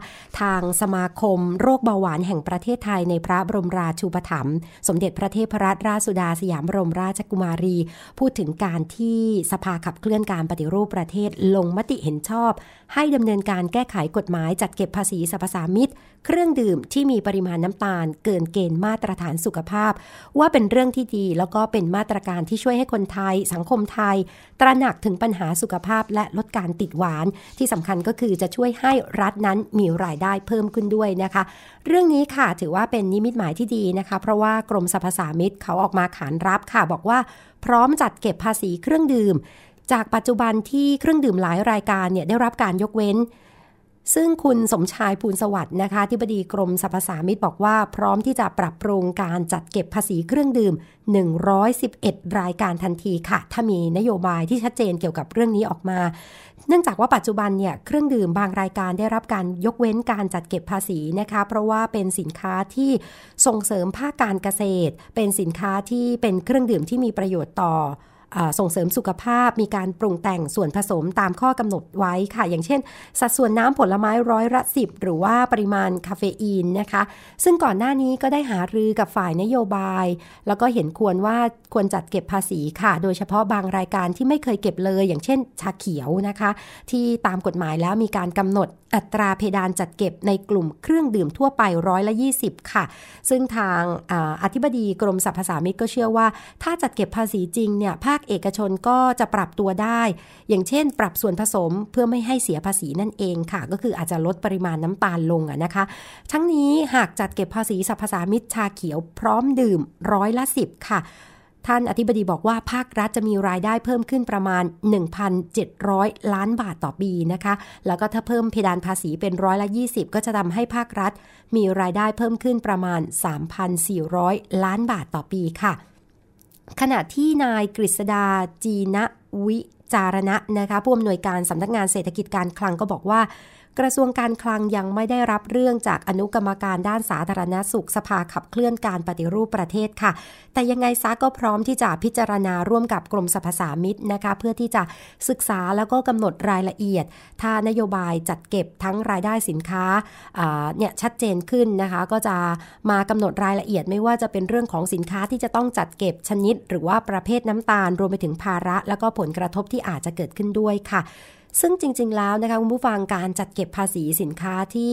ทางสมาคมโรคเบาหวานแห่งประเทศไทยในพระบรมราชูปถัมภ์สมเด็จพระเทพรัตนราชสุดาสยามบรมราชกุมารี พูดถึงการที่สภาขับเคลื่อนการปฏิรูปประเทศลงมติเห็นชอบ ให้ดำเนินการแก้ไขกฎหมายจัดเก็บภาษีสรรพสามิตเครื่องดื่มที่มีปริมาณน้ำตาล เกินเกณฑ์มาตรฐานสุขภาพ ว่าเป็นเรื่องที่ดี แล้วก็เป็นมาตรการที่ช่วยให้คนไทย สังคมไทย ตระหนักถึงปัญหาสุขภาพ และลดการติดหวาน ที่สำคัญก็คือจะช่วยให้รัฐนั้นมีรายได้เพิ่มขึ้นด้วยนะคะ เรื่องนี้ค่ะถือว่าเป็นนิมิตหมายที่ดีนะคะ เพราะว่ากรมสรรพสามิตเขาออกมาขานรับค่ะ บอกว่าพร้อมจัดเก็บภาษีเครื่องดื่ม จากปัจจุบันที่เครื่องดื่มหลายรายการเนี่ยได้รับการยกเว้น ซึ่งคุณสมชายภูลสวัสดิ์นะคะที่บดีกรมสรรพสามิตบอกว่า พร้อมที่จะปรับปรุงการจัดเก็บภาษีเครื่องดื่ม 111 รายการทันทีค่ะ ถ้ามีนโยบายที่ชัดเจนเกี่ยวกับเรื่องนี้ออกมา เนื่องจากว่าปัจจุบันเนี่ยเครื่องดื่มบางรายการได้รับการยกเว้นการจัดเก็บภาษีนะคะ เพราะว่าเป็นสินค้าที่ส่งเสริมภาคการเกษตร เป็นสินค้าที่เป็นเครื่องดื่มที่มีประโยชน์ต่อ ส่งเสริมสุขภาพ มีการปรุงแต่งส่วนผสมตามข้อกำหนดไว้ค่ะ อย่างเช่น สัดส่วนน้ำผลไม้ร้อยละสิบหรือว่าปริมาณคาเฟอีนนะคะ ซึ่งก่อนหน้านี้ก็ได้หารือกับฝ่ายนโยบาย แล้วก็เห็นควรว่าควรจัดเก็บภาษีค่ะ โดยเฉพาะบางรายการที่ไม่เคยเก็บเลย อย่างเช่น ชาเขียวนะคะ ที่ตามกฎหมายแล้วมีการกำหนดอัตราเพดานจัดเก็บในกลุ่มเครื่องดื่มทั่วไปร้อยละ20 ค่ะ ซึ่งทางอธิบดีกรมสรรพสามิตก็เชื่อว่า ถ้าจัดเก็บภาษีจริงเนี่ยภาคเอกชนก็จะปรับตัวได้ อย่างเช่น ปรับส่วนผสมเพื่อไม่ให้เสียภาษีนั่นเองค่ะ ก็คืออาจจะลดปริมาณน้ำตาลลงนะคะ ทั้งนี้หากจัดเก็บภาษีสรรพสามิตชาเขียวพร้อมดื่มร้อยละ10ค่ะท่านอธิบดีบอกว่าภาครัฐจะมีรายได้เพิ่มขึ้นประมาณ 1,700 ล้านบาทต่อปีนะคะ แล้วก็ถ้าเพิ่มเพดานภาษีเป็นร้อยละ 20 ก็จะทำให้ภาครัฐ มีรายได้เพิ่มขึ้นประมาณ 3,400 ล้านบาทต่อปีค่ะ ขณะที่นายกฤษดาจีนะวิจารณะนะคะผู้อำนวยการสำนักงานเศรษฐกิจการคลังก็บอกว่า กระทรวงการคลังยังไม่ได้รับเรื่องจากอนุกรรมการด้านสาธารณสุขสภาขับเคลื่อนการปฏิรูปประเทศค่ะ แต่ยังไงซะก็พร้อมที่จะพิจารณาร่วมกับกรมสรรพสามิตนะคะ เพื่อที่จะศึกษาแล้วก็กำหนดรายละเอียด ถ้านโยบายจัดเก็บทั้งรายได้สินค้าเนี่ยชัดเจนขึ้นนะคะ ก็จะมากำหนดรายละเอียดไม่ว่าจะเป็นเรื่องของสินค้าที่จะต้องจัดเก็บชนิด หรือว่าประเภทน้ำตาลรวมไปถึงภาระ แล้วก็ผลกระทบที่อาจจะเกิดขึ้นด้วยค่ะ ซึ่งจริง ๆ แล้วนะคะคุณผู้ฟังการจัดเก็บภาษีสินค้าที่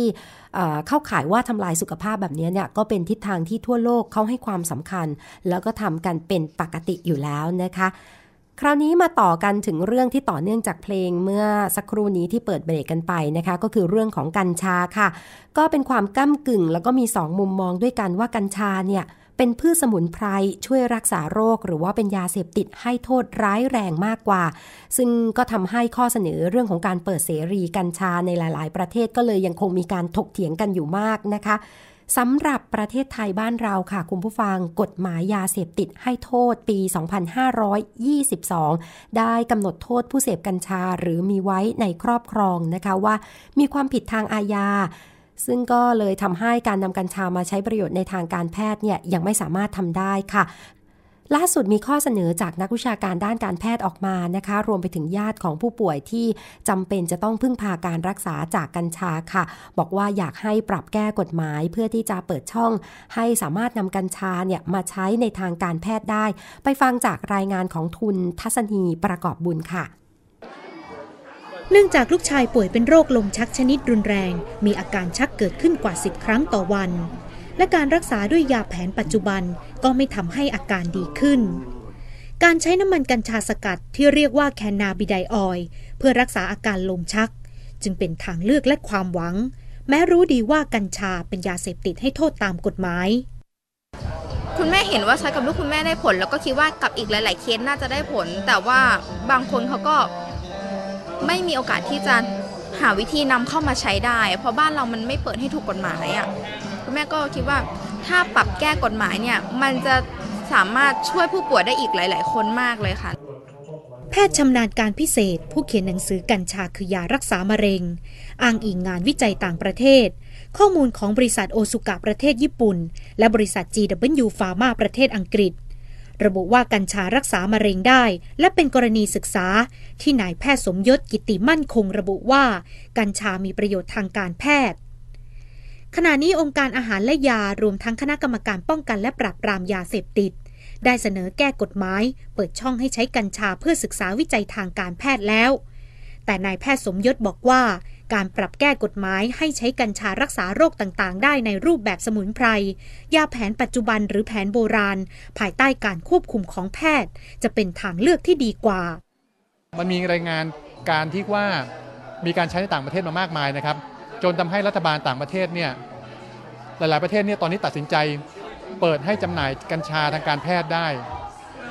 เข้าขายว่าทำลายสุขภาพแบบนี้เนี่ยก็เป็นทิศทางที่ทั่วโลกเขาให้ความสำคัญ แล้วก็ทำกันเป็นปกติอยู่แล้วนะคะคราวนี้มาต่อกันถึงเรื่องที่ต่อเนื่องจากเพลงเมื่อสักครู่นี้ที่เปิดเบรกกันไปนะคะ ก็คือเรื่องของกัญชาค่ะ ก็เป็นความก้ากึ่ง แล้วก็มี 2 มุมมองด้วยกันว่ากัญชาเนี่ย เป็นพืชสมุนไพรช่วยรักษาโรค หรือว่าเป็นยาเสพติดให้โทษร้ายแรงมากกว่า ซึ่งก็ทำให้ข้อเสนอเรื่องของการเปิดเสรีกัญชาในหลาย ๆ ประเทศก็เลยยังคงมีการถกเถียงกันอยู่มากนะคะสำหรับประเทศไทยบ้านเราค่ะ คุณผู้ฟังกฎหมายยาเสพติดให้โทษปี 2522 ได้กำหนดโทษผู้เสพกัญชาหรือมีไว้ในครอบครองนะคะว่า มีความผิดทางอาญา ซึ่งก็เลยทำให้การนำกัญชามาใช้ประโยชน์ในทางการแพทย์เนี่ยยังไม่สามารถทำได้ค่ะล่าสุดมีข้อเสนอจากนักวิชาการด้านการแพทย์ออกมานะคะ รวมไปถึงญาติของผู้ป่วยที่จำเป็นจะต้องพึ่งพาการรักษาจากกัญชาค่ะ บอกว่าอยากให้ปรับแก้กฎหมาย เพื่อที่จะเปิดช่อง ให้สามารถนำกัญชาเนี่ยมาใช้ในทางการแพทย์ได้ ไปฟังจากรายงานของทุนทัศนีประกอบบุญค่ะ เนื่องจากลูกชายป่วยเป็นโรคลมชักชนิดรุนแรง มีอาการชักเกิดขึ้นกว่า 10 ครั้งต่อวัน และการรักษาด้วยยาแผนปัจจุบันก็ไม่ทำให้อาการดีขึ้น การใช้น้ำมันกัญชาสกัดที่เรียกว่าแคนนาบิไดออยเพื่อรักษาอาการลมชัก จึงเป็นทางเลือกและความหวัง แม้รู้ดีว่ากัญชาเป็นยาเสพติดให้โทษตามกฎหมายคุณแม่เห็นว่าใช้กับลูกคุณแม่ได้ผล แล้วก็คิดว่ากับอีกหลาย ๆ เคสน่าจะได้ผล แต่ว่าบางคนเขาก็ ไม่มีโอกาสที่จะหาวิธีนำเข้ามาใช้ได้ เพราะบ้านเรามันไม่เปิดให้ถูกกฎหมายอะ่ะคุณแม่ก็คิดว่าถ้าปรับแก้กฎหมายเนี่ยมันจะสามารถช่วยผู้ป่วยได้อีกหลาย ๆ คนมากเลยค่ะ แพทย์ชำนาญการพิเศษ ผู้เขียนหนังสือกัญชาคือยารักษามะเร็ง อ้างอิงงานวิจัยต่างประเทศ ข้อมูลของบริษัทโอซุกะประเทศญี่ปุ่น และบริษัท GW Pharma ประเทศอังกฤษ ระบุว่ากัญชารักษามะเร็งได้ และเป็นกรณีศึกษา ที่นายแพทย์สมยศกิติมั่นคงระบุว่า กัญชามีประโยชน์ทางการแพทย์ ขณะนี้องค์การอาหารและยารวมทั้งคณะกรรมการป้องกันและปราบปรามยาเสพติด ได้เสนอแก้กฎหมาย เปิดช่องให้ใช้กัญชาเพื่อศึกษาวิจัยทางการแพทย์แล้ว แต่นายแพทย์สมยศบอกว่า การปรับแก้กฎหมายให้ใช้กัญชารักษาโรคต่างๆ ได้ในรูปแบบสมุนไพร ยาแผนปัจจุบันหรือแผนโบราณ ภายใต้การควบคุมของแพทย์ จะเป็นทางเลือกที่ดีกว่า มันมีรายงานการที่ว่ามีการใช้ในต่างประเทศมามากมายนะครับ จนทำให้รัฐบาลต่างประเทศเนี่ยหลาย ๆ ประเทศเนี่ยตอนนี้ตัดสินใจเปิดให้จำหน่ายกัญชาทางการแพทย์ได้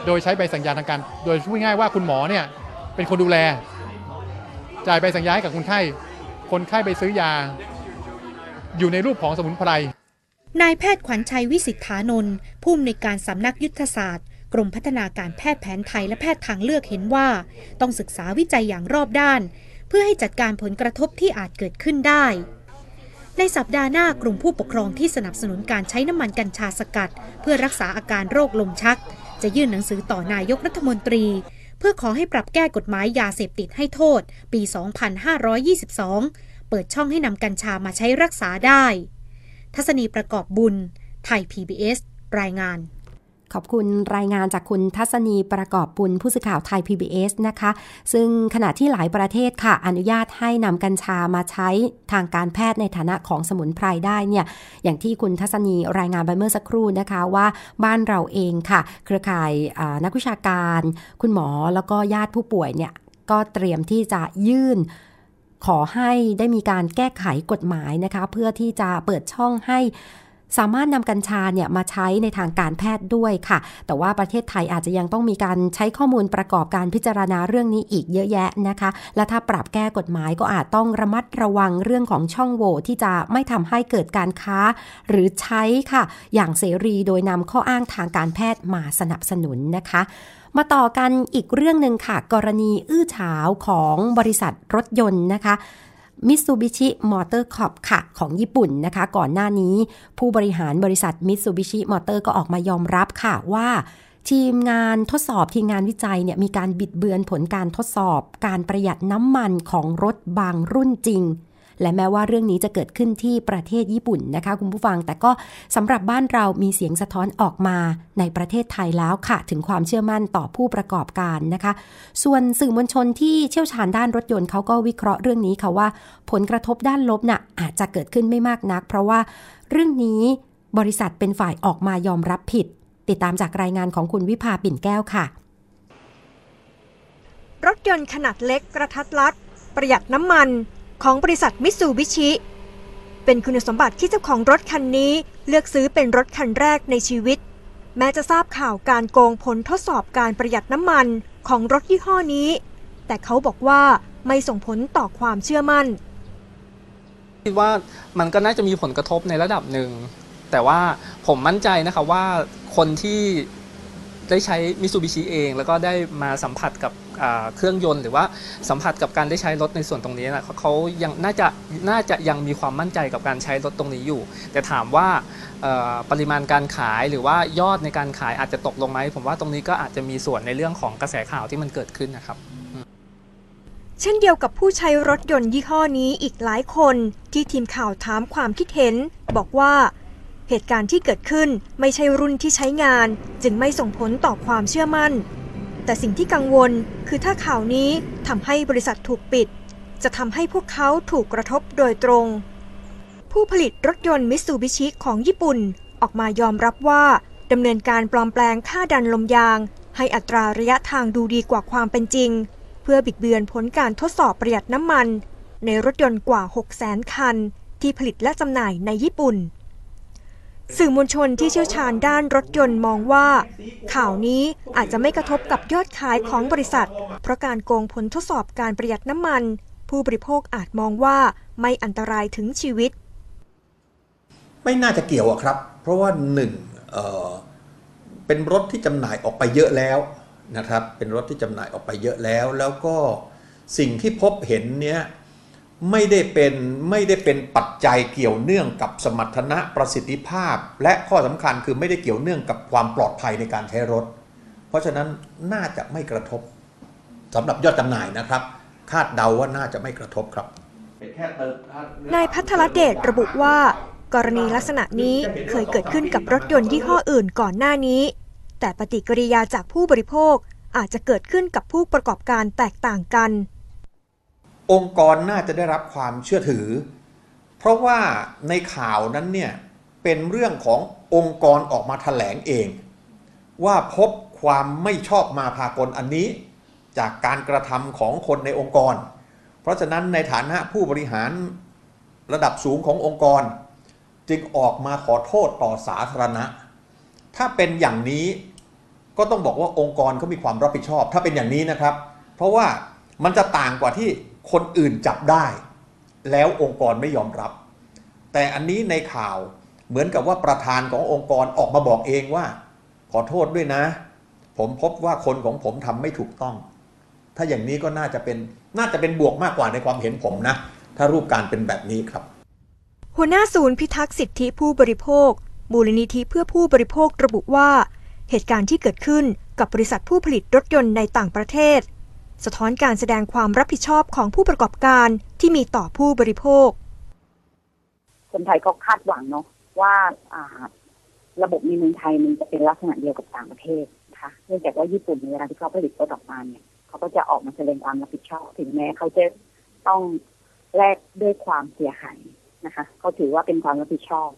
โดยใช้ใบสั่งยาทางการ โดยพูดง่ายว่าคุณหมอเนี่ยเป็นคนดูแล จ่ายใบสั่งยาให้กับคนไข้ คนไข้ไปซื้อยา อยู่ในรูปของสมุนไพร นายแพทย์ขวัญชัยวิสิทธานนท์ผู้อำนวยการสำนักยุทธศาสตร์ กรมพัฒนาการแพทย์แผนไทยและแพทย์ทางเลือกเห็นว่า ต้องศึกษาวิจัยอย่างรอบด้าน เพื่อให้จัดการผลกระทบที่อาจเกิดขึ้นได้ ในสัปดาห์หน้ากลุ่มผู้ปกครองที่สนับสนุนการใช้น้ำมันกัญชาสกัด เพื่อรักษาอาการโรคลมชัก จะยื่นหนังสือต่อนายกรัฐมนตรี เพื่อขอให้ปรับแก้กฎหมายยาเสพติดให้โทษ ปี 2522 เปิดช่องให้นำกัญชามาใช้รักษาได้ ทัศนีประกอบบุญ ไทย PBS รายงาน ขอบคุณรายงานจากคุณทัศนีประกอบบุญผู้สื่อข่าวไทย PBS นะคะ ซึ่งขณะที่หลายประเทศค่ะ อนุญาตให้นำกัญชามาใช้ทางการแพทย์ในฐานะของสมุนไพรได้เนี่ย อย่างที่คุณทัศนีรายงานไปเมื่อสักครู่นะคะว่าบ้านเราเองค่ะ เครือข่ายนักวิชาการ คุณหมอแล้วก็ญาติผู้ป่วยเนี่ยก็เตรียมที่จะยื่นขอให้ได้มีการแก้ไขกฎหมายนะคะ เพื่อที่จะเปิดช่องให้ สามารถนำกัญชาเนี่ยมาใช้ในทางการแพทย์ด้วยค่ะ แต่ว่าประเทศไทยอาจจะยังต้องมีการใช้ข้อมูลประกอบการพิจารณาเรื่องนี้อีกเยอะแยะนะคะ และถ้าปรับแก้กฎหมายก็อาจต้องระมัดระวังเรื่องของช่องโหว่ที่จะไม่ทำให้เกิดการค้า หรือใช้ค่ะ อย่างเสรีโดยนำข้ออ้างทางการแพทย์มาสนับสนุนนะคะมาต่อกันอีกเรื่องหนึ่งค่ะ กรณีอื้อฉาวของบริษัทรถยนต์นะคะ มิตซูบิชิมอเตอร์คอร์ปค่ะของญี่ปุ่นนะคะ ก่อนหน้านี้ ผู้บริหารบริษัทมิตซูบิชิมอเตอร์ก็ออกมายอมรับค่ะว่าทีมงานทดสอบทีมงานวิจัยเนี่ยมีการบิดเบือนผลการทดสอบ การประหยัดน้ำมันของรถบางรุ่นจริง และแม้ว่าเรื่องนี้จะเกิดขึ้นที่ประเทศญี่ปุ่นนะคะคุณผู้ฟัง แต่ก็สำหรับบ้านเรามีเสียงสะท้อนออกมาในประเทศไทยแล้วค่ะ ถึงความเชื่อมั่นต่อผู้ประกอบการนะคะ ส่วนสื่อมวลชนที่เชี่ยวชาญด้านรถยนต์เขาก็วิเคราะห์เรื่องนี้ค่ะว่า ผลกระทบด้านลบน่ะอาจจะเกิดขึ้นไม่มากนัก เพราะว่าเรื่องนี้บริษัทเป็นฝ่ายออกมายอมรับผิด ติดตามจากรายงานของคุณวิภาปิ่นแก้วค่ะ รถยนต์ขนาดเล็กกระทัดรัดประหยัดน้ำมัน ของบริษัทมิตซูบิชิ เป็นคุณสมบัติที่เจ้าของรถคันนี้เลือกซื้อเป็นรถคันแรกในชีวิต แม้จะทราบข่าวการโกงผลทดสอบการประหยัดน้ำมันของรถยี่ห้อนี้ แต่เขาบอกว่าไม่ส่งผลต่อความเชื่อมั่น คิดว่ามันก็น่าจะมีผลกระทบในระดับหนึ่ง แต่ว่าผมมั่นใจนะคะว่าคนที่ได้ใช้มิซูบิชิเอง แล้วก็ได้มาสัมผัสกับ เครื่องยนต์หรือว่าสัมผัสกับการได้ใช้รถในส่วนตรงนี้นะเขายังน่าจะน่าจะยังมีความมั่นใจกับการใช้รถตรงนี้อยู่ แต่ถามว่าปริมาณการขายหรือว่ายอดในการขายอาจจะตกลงไหมผมว่าตรงนี้ก็อาจจะมีส่วนในเรื่องของกระแสข่าวที่มันเกิดขึ้นนะครับเช่นเดียวกับผู้ใช้รถยนต์ยี่ห้อนี้อีกหลายคนที่ทีมข่าวถามความคิดเห็น บอกว่าเหตุการณ์ที่เกิดขึ้นไม่ใช่รุ่นที่ใช้งาน จึงไม่ส่งผลต่อความเชื่อมั่น แต่สิ่งที่กังวลคือถ้าข่าวนี้ทำให้บริษัทถูกปิด จะทำให้พวกเขาถูกกระทบโดยตรง ผู้ผลิตรถยนต์มิตซูบิชิของญี่ปุ่น ออกมายอมรับว่าดำเนินการปลอมแปลงค่าดันลมยาง ให้อัตราระยะทางดูดีกว่าความเป็นจริง เพื่อบิดเบือนผลการทดสอบประหยัดน้ำมัน ในรถยนต์กว่า 6 0 0 0 0 0 คัน ที่ผลิตและจำหน่ายในญี่ปุ่น สื่อมวลชนที่เชี่ยวชาญด้านรถยนต์มองว่า ข่าวนี้อาจจะไม่กระทบกับยอดขายของบริษัท เพราะการโกงผลทดสอบการประหยัดน้ำมัน ผู้บริโภคอาจมองว่าไม่อันตรายถึงชีวิต ไม่น่าจะเกี่ยวครับ เพราะว่าหนึ่งเเป็นรถที่จำหน่ายออกไปเยอะแล้วนะครับ เป็นรถที่จำหน่ายออกไปเยอะแล้ว แล้วก็สิ่งที่พบเห็นเนี้ย ไม่ได้เป็นไม่ได้เป็นปัจจัยเกี่ยวเนื่องกับสมรรถนะประสิทธิภาพ และข้อสำคัญคือไม่ได้เกี่ยวเนื่องกับความปลอดภัยในการใช้รถ เพราะฉะนั้นน่าจะไม่กระทบสำหรับยอดจำหน่ายนะครับ คาดเดาว่าน่าจะไม่กระทบครับนายพัทรเดชระบุว่า กรณีลักษณะนี้เคยเกิดขึ้นกับรถยนต์ยี่ห้ออื่นก่อนหน้านี้ แต่ปฏิกิริยาจากผู้บริโภคอาจจะเกิดขึ้นกับผู้ประกอบการแตกต่างกัน องค์กรน่าจะได้รับความเชื่อถือ เพราะว่าในข่าวนั้นเนี่ยเป็นเรื่องขององค์กรออกมาถแถลงเอง ว่าพบความไม่ชอบมาพากลอันนี้ จากการกระทำของคนในองค์กร เพราะฉะนั้นในฐานะผู้บริหารระดับสูงขององค์กร จึงออกมาขอโทษต่อสาธารณะ ถ้าเป็นอย่างนี้ก็ต้องบอกว่าองค์กรเขามีความรับผิดชอบ ถ้าเป็นอย่างนี้นะครับ เพราะว่ามันจะต่างกว่าที่ คนอื่นจับได้ แล้วองค์กรไม่ยอมรับ แต่อันนี้ในข่าวเหมือนกับว่าประธานขององค์กรออกมาบอกเองว่า ขอโทษด้วยนะ ผมพบว่าคนของผมทำไม่ถูกต้อง ถ้าอย่างนี้ก็น่าจะเป็นน่าจะเป็นบวกมากกว่าในความเห็นผมนะ ถ้ารูปการเป็นแบบนี้ครับ หัวหน้าศูนย์พิทักษ์สิทธิผู้บริโภคมูลนิธิเพื่อผู้บริโภคระบุว่า เหตุการณ์ที่เกิดขึ้นกับบริษัทผู้ผลิตรถยนต์ในต่างประเทศ สะท้อนการแสดงความรับผิดชอบของผู้ประกอบการที่มีต่อผู้บริโภค คนไทยก็คาดหวังเนาะว่าระบบในเมืองไทยมันจะเป็นลักษณะเดียวกับต่างประเทศนะคะเนื่องจากว่าญี่ปุ่นในเวลาที่เขาผลิตรถออกมาเนี่ยเขาก็จะออกมาแสดงความรับผิดชอบถึงแม้เขาจะต้องแลกด้วยความเสียหายนะคะเขาถือว่าเป็นความรับผิดชอบ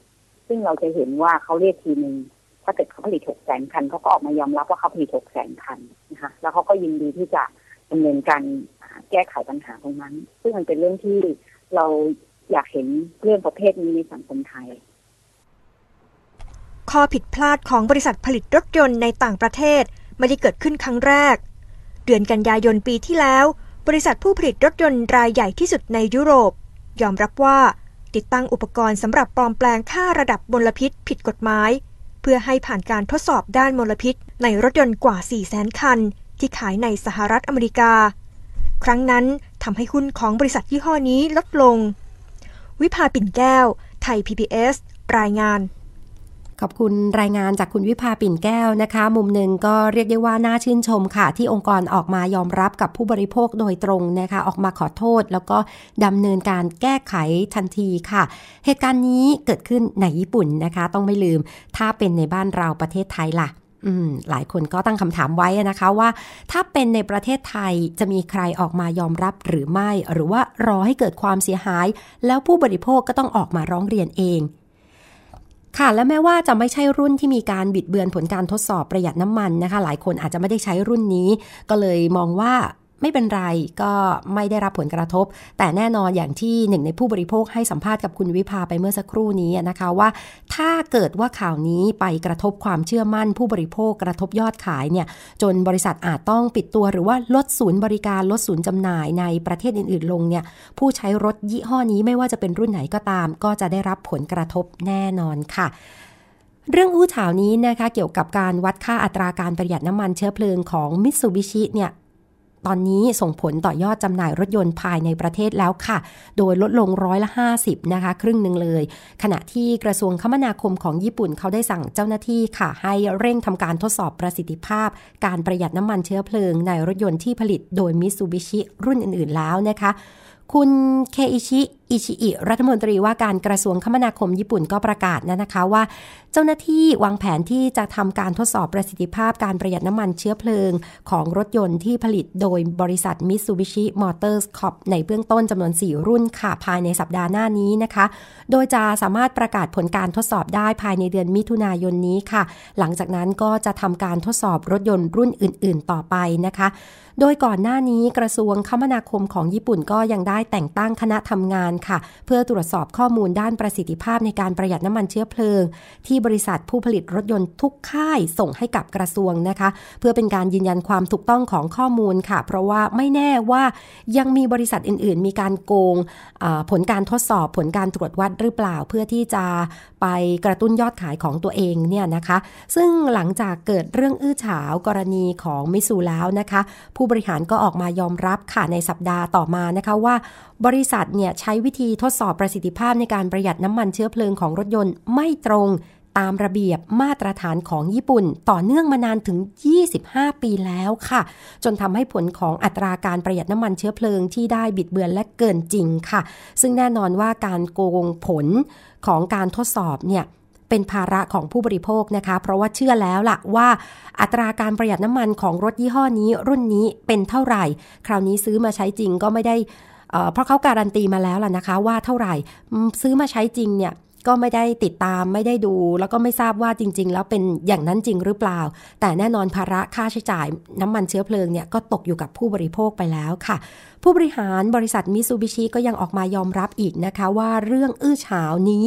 ซึ่งเราจะเห็นว่าเขาเรียกทีหนึ่งถ้าเกิดเขาผลิตหกแสนคันเขาก็ออกมายอมรับว่าเขาผลิตหกแสนคันนะคะแล้วเขาก็ยินดีที่จะ ดำเนินการแก้ไขปัญหาตรงนั้น ซึ่งมันเป็นเรื่องที่เราอยากเห็นเรื่องประเภทนี้ในสังคมไทย ข้อผิดพลาดของบริษัทผลิตรถยนต์ในต่างประเทศไม่ได้เกิดขึ้นครั้งแรก เดือนกันยายนปีที่แล้ว บริษัทผู้ผลิตรถยนต์รายใหญ่ที่สุดในยุโรป ยอมรับว่าติดตั้งอุปกรณ์สำหรับปลอมแปลงค่าระดับมลพิษผิดกฎหมาย เพื่อให้ผ่านการทดสอบด้านมลพิษในรถยนต์กว่า 4 0 0แสนคัน ที่ขายในสหรัฐอเมริกา ครั้งนั้นทำให้หุ้นของบริษัทยี่ห้อนี้ลดลง วิภาปิ่นแก้ว ไทย PBS รายงานขอบคุณรายงานจากคุณวิภาปิ่นแก้วนะคะ มุมหนึ่งก็เรียกได้ว่าน่าชื่นชมค่ะ ที่องค์กรออกมายอมรับกับผู้บริโภคโดยตรงนะคะ ออกมาขอโทษ แล้วก็ดำเนินการแก้ไขทันทีค่ะ เหตุการณ์นี้เกิดขึ้นในญี่ปุ่นนะคะ ต้องไม่ลืม ถ้าเป็นในบ้านเราประเทศไทยล่ะ หลายคนก็ตั้งคำถามไว้นะคะว่า ถ้าเป็นในประเทศไทยจะมีใครออกมายอมรับหรือไม่ หรือว่ารอให้เกิดความเสียหาย แล้วผู้บริโภคก็ต้องออกมาร้องเรียนเองค่ะและแม้ว่าจะไม่ใช่รุ่นที่มีการบิดเบือนผลการทดสอบประหยัดน้ำมันนะคะ หลายคนอาจจะไม่ได้ใช้รุ่นนี้ ก็เลยมองว่า ไม่เป็นไรก็ไม่ได้รับผลกระทบ แต่แน่นอนอย่างที่หนึ่งในผู้บริโภคให้สัมภาษณ์กับคุณวิภาไปเมื่อสักครู่นี้นะคะว่า ถ้าเกิดว่าข่าวนี้ไปกระทบความเชื่อมั่น ผู้บริโภคกระทบยอดขายเนี่ยจนบริษัทอาจต้องปิดตัวหรือว่าลดศูนย์บริการลดศูนย์จำหน่ายในประเทศอื่น ๆ ลงเนี่ยผู้ใช้รถยี่ห้อนี้ไม่ว่าจะเป็นรุ่นไหนก็ตาม ก็จะได้รับผลกระทบแน่นอนค่ะเรื่องอู้ข่าวนี้นะคะเกี่ยวกับการวัดค่าอัตราการประหยัดน้ำมันเชื้อเพลิงของมิตซูบิชิเนี่ย ตอนนี้ส่งผลต่อยอดจำหน่ายรถยนต์ภายในประเทศแล้วค่ะ โดยลดลงร้อยละ 50 นะคะ ครึ่งหนึ่งเลย ขณะที่กระทรวงคมนาคมของญี่ปุ่นเขาได้สั่งเจ้าหน้าที่ค่ะ ให้เร่งทำการทดสอบประสิทธิภาพ การประหยัดน้ำมันเชื้อเพลิงในรถยนต์ที่ผลิตโดยมิตซูบิชิรุ่นอื่นๆแล้วนะคะ คุณเคอิชิ อิชิอิรัฐมนตรีว่าการกระทรวงคมนาคมญี่ปุ่นก็ประกาศนะนะคะว่า เจ้าหน้าที่วางแผนที่จะทำการทดสอบประสิทธิภาพการประหยัดน้ำมันเชื้อเพลิง ของรถยนต์ที่ผลิตโดยบริษัท Mitsubishi Motors Corp ในเบื้องต้นจำนวน 4 รุ่นค่ะภายในสัปดาห์หน้านี้นะคะ โดยจะสามารถประกาศผลการทดสอบได้ภายในเดือนมิถุนายนนี้ค่ะ หลังจากนั้นก็จะทำการทดสอบรถยนต์รุ่นอื่น ๆ ต่อไปนะคะ โดยก่อนหน้านี้กระทรวงคมนาคมของญี่ปุ่นก็ยังได้แต่งตั้งคณะทำงานค่ะ เพื่อตรวจสอบข้อมูลด้านประสิทธิภาพในการประหยัดน้ำมันเชื้อเพลิง ที่บริษัทผู้ผลิตรถยนต์ทุกค่ายส่งให้กับกระทรวงนะคะ เพื่อเป็นการยืนยันความถูกต้องของข้อมูลค่ะ เพราะว่าไม่แน่ว่ายังมีบริษัทอื่น ๆ มีการโกงผลการทดสอบผลการตรวจวัดหรือเปล่า เพื่อที่จะ ไปกระตุ้นยอดขายของตัวเองเนี่ยนะคะ ซึ่งหลังจากเกิดเรื่องอื้อฉาวกรณีของมิสูแล้วนะคะ ผู้บริหารก็ออกมายอมรับค่ะในสัปดาห์ต่อมานะคะว่า บริษัทเนี่ยใช้วิธีทดสอบประสิทธิภาพในการประหยัดน้ำมันเชื้อเพลิงของรถยนต์ไม่ตรง ตามระเบียบมาตรฐานของญี่ปุ่น ต่อเนื่องมานานถึง 25 ปีแล้วค่ะ จนทำให้ผลของอัตราการประหยัดน้ำมันเชื้อเพลิงที่ได้บิดเบือนและเกินจริงค่ะ ซึ่งแน่นอนว่าการโกงผลของการทดสอบเนี่ยเป็นภาระของผู้บริโภคนะคะ เพราะว่าเชื่อแล้วล่ะว่า อัตราการประหยัดน้ำมันของรถยี่ห้อนี้รุ่นนี้เป็นเท่าไหร่ คราวนี้ซื้อมาใช้จริงก็ไม่ได้เพราะเขาการันตีมาแล้วล่ะนะคะว่าเท่าไหร่ซื้อมาใช้จริงเนี่ย ก็ไม่ได้ติดตามไม่ได้ดู แล้วก็ไม่ทราบว่าจริง ๆ แล้วเป็นอย่างนั้นจริงหรือเปล่า แต่แน่นอนภาระค่าใช้จ่ายน้ำมันเชื้อเพลิงเนี่ยก็ตกอยู่กับผู้บริโภคไปแล้วค่ะ ผู้บริหารบริษัทมิซูบิชิก็ยังออกมายอมรับอีกนะคะ ว่าเรื่องอื้อฉาวนี้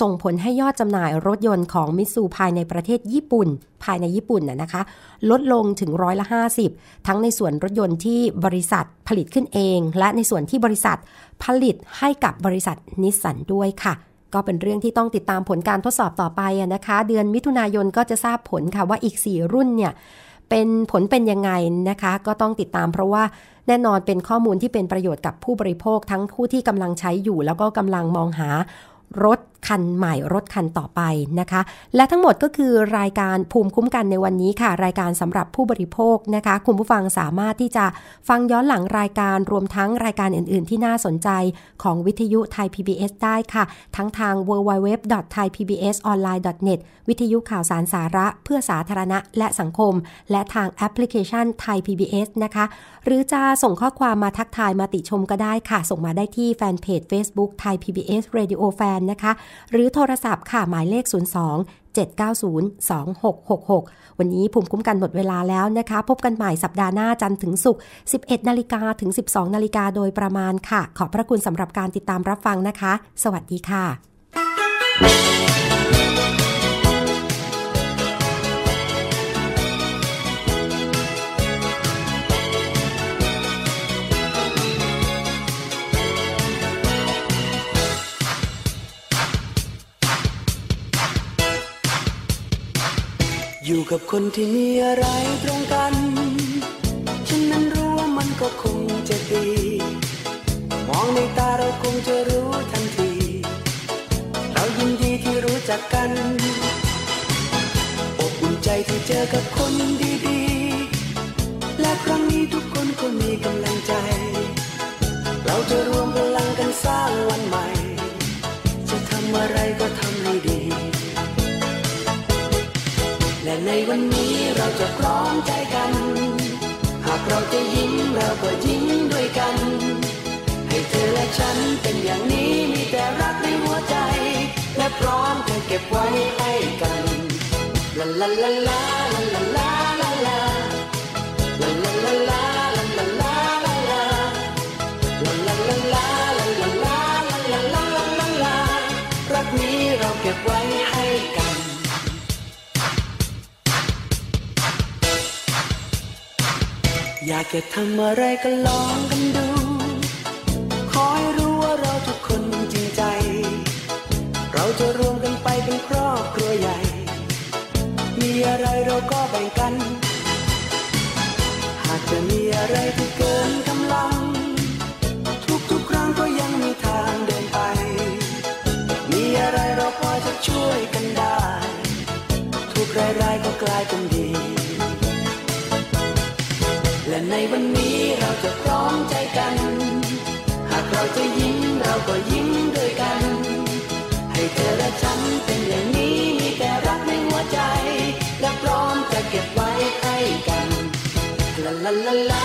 ส่งผลให้ยอดจำหน่ายรถยนต์ของมิซูภายในประเทศญี่ปุ่น ภายในญี่ปุ่นน่ะนะคะ ลดลงถึงร้อยละ 50 ทั้งในส่วนรถยนต์ที่บริษัทผลิตขึ้นเอง และในส่วนที่บริษัทผลิตให้กับบริษัทนิสสันด้วยค่ะ ก็เป็นเรื่องที่ต้องติดตามผลการทดสอบต่อไปนะคะ เดือนมิถุนายนก็จะทราบผลค่ะว่าอีก 4 รุ่นเนี่ยเป็นผลเป็นยังไงนะคะ ก็ต้องติดตามเพราะว่าแน่นอนเป็นข้อมูลที่เป็นประโยชน์กับผู้บริโภคทั้งผู้ที่กำลังใช้อยู่ แล้วก็กำลังมองหารถ คันใหม่รถคันต่อไปนะคะ และทั้งหมดก็คือรายการภูมิคุ้มกันในวันนี้ค่ะ รายการสำหรับผู้บริโภคนะคะ คุณผู้ฟังสามารถที่จะฟังย้อนหลังรายการรวมทั้งรายการอื่น ๆ ที่น่าสนใจของวิทยุไทย PBS ได้ค่ะ ทั้งทาง www.thaipbsonline.net วิทยุข่าวสารสาระเพื่อสาธารณะและสังคม และทางแอปพลิเคชันไทย PBS นะคะ หรือจะส่งข้อความมาทักทายมาติชมก็ได้ค่ะ ส่งมาได้ที่แฟนเพจ Facebook ไทย PBS Radio Fan นะคะหรือโทรศัพท์ค่ะ หมายเลข 02 790 2666 วันนี้ภูมิคุ้มกันหมดเวลาแล้วนะคะ พบกันใหม่สัปดาห์หน้าจันทร์ถึงศุกร์ 11 นาฬิกาถึง 12 นาฬิกาโดยประมาณค่ะ ขอบพระคุณสำหรับการติดตามรับฟังนะคะ สวัสดีค่ะ อยู่กับคนที่มีอะไรตรงกัน ฉันนั้นรู้ว่ามันก็คงจะดี มองในตาเราคงจะรู้ทันที เรายินดีที่รู้จักกัน อบอุ่นใจที่เจอกับคนดีๆ และครั้งนี้ทุกคนก็มีกำลังใจ วันนี้เราจะพร้อมใจกัน หากเราจะยิ้มเราก็ยิ้มด้วยกัน ให้เธอและฉันเป็นอย่างนี้มีแต่รักในหัวใจ และพร้อมจะเก็บไว้ให้กันลาลาลาลาลาลา อยากจะทำอะไรก็ลองกันดู ขอให้รู้ว่าเราทุกคนจริงใจ เราจะรวมกันไปเป็นครอบครัวใหญ่ มีอะไรเราก็แบ่งกัน หากจะมีอะไรที่เกินกำลัง วันนี้เราจะพร้อมใจกัน หากเราจะยิ้มเราก็ยิ้มด้วยกัน ให้เธอและฉันเป็นอย่างนี้มีแต่รักในหัวใจ และพร้อมจะเก็บไว้ให้กันลาลาลาลา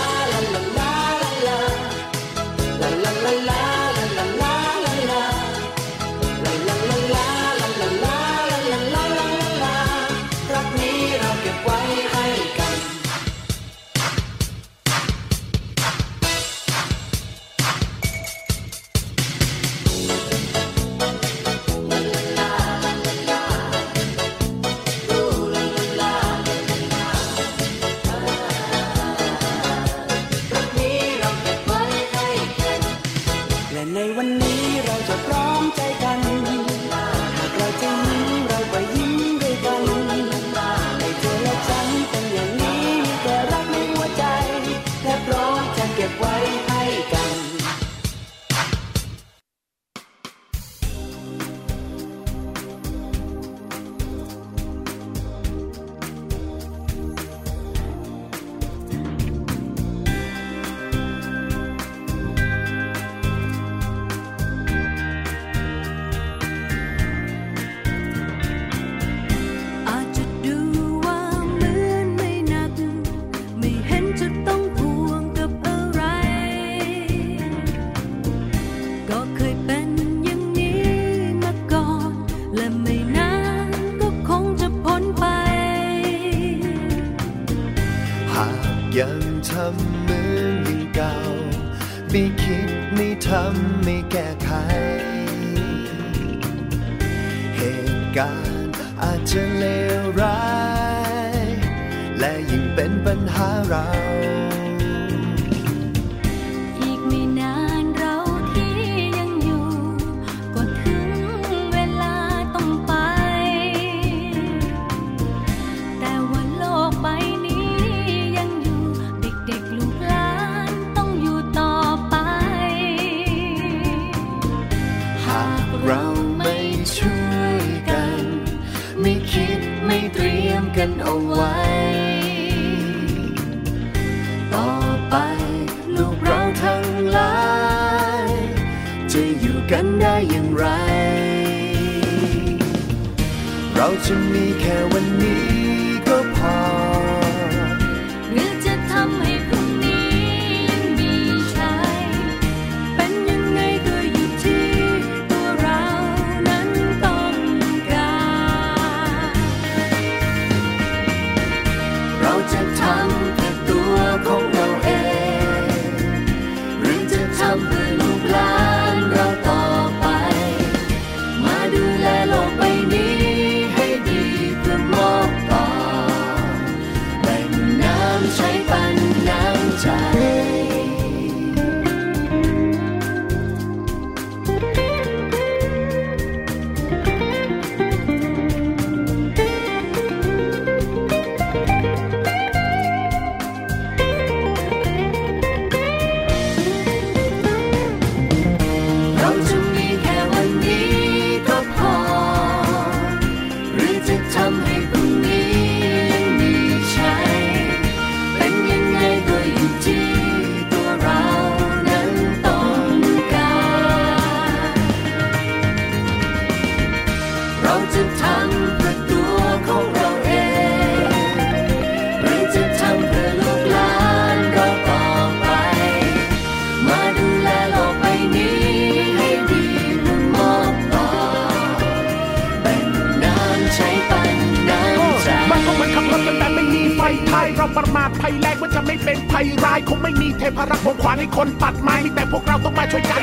เราประมาทภัยแรงว่าจะไม่เป็นภัยร้ายคงไม่มีเทพรักษ์ผมขวานให้คนตัดไม้มีแต่พวกเราต้องมาช่วยกัน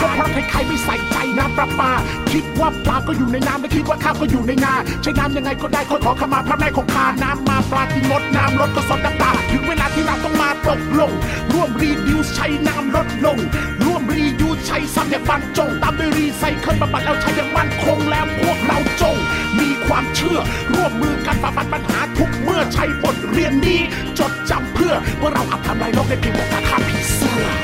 ก็เพราะใครๆไม่ใส่ใจน้ำประปา คิดว่าปลาก็อยู่ในน้ำและคิดว่าข้าวก็อยู่ในนาใช้น้ำยังไงก็ได้ขอขอขมาพระแม่คงคาน้ำมาปลาที่งดน้ำลดก็สดน้ำตาถึงเวลาที่เราต้องมาตกลง ร่วมรีดิวใช้น้ำลดลง ใช้ซ้ำอย่างบรรจงตามด้วยรีไซเคิลบำบัดแล้วใช้อย่างมั่นคงแล้วพวกเราจง มีความเชื่อ ร่วมมือกันฝ่าฟันปัญหาทุกเมื่อใช้บทเรียนนี้ จดจำเพื่อว่าเราอาจทำลายโลกได้เพียงโอกาสข้าผีเสื้อ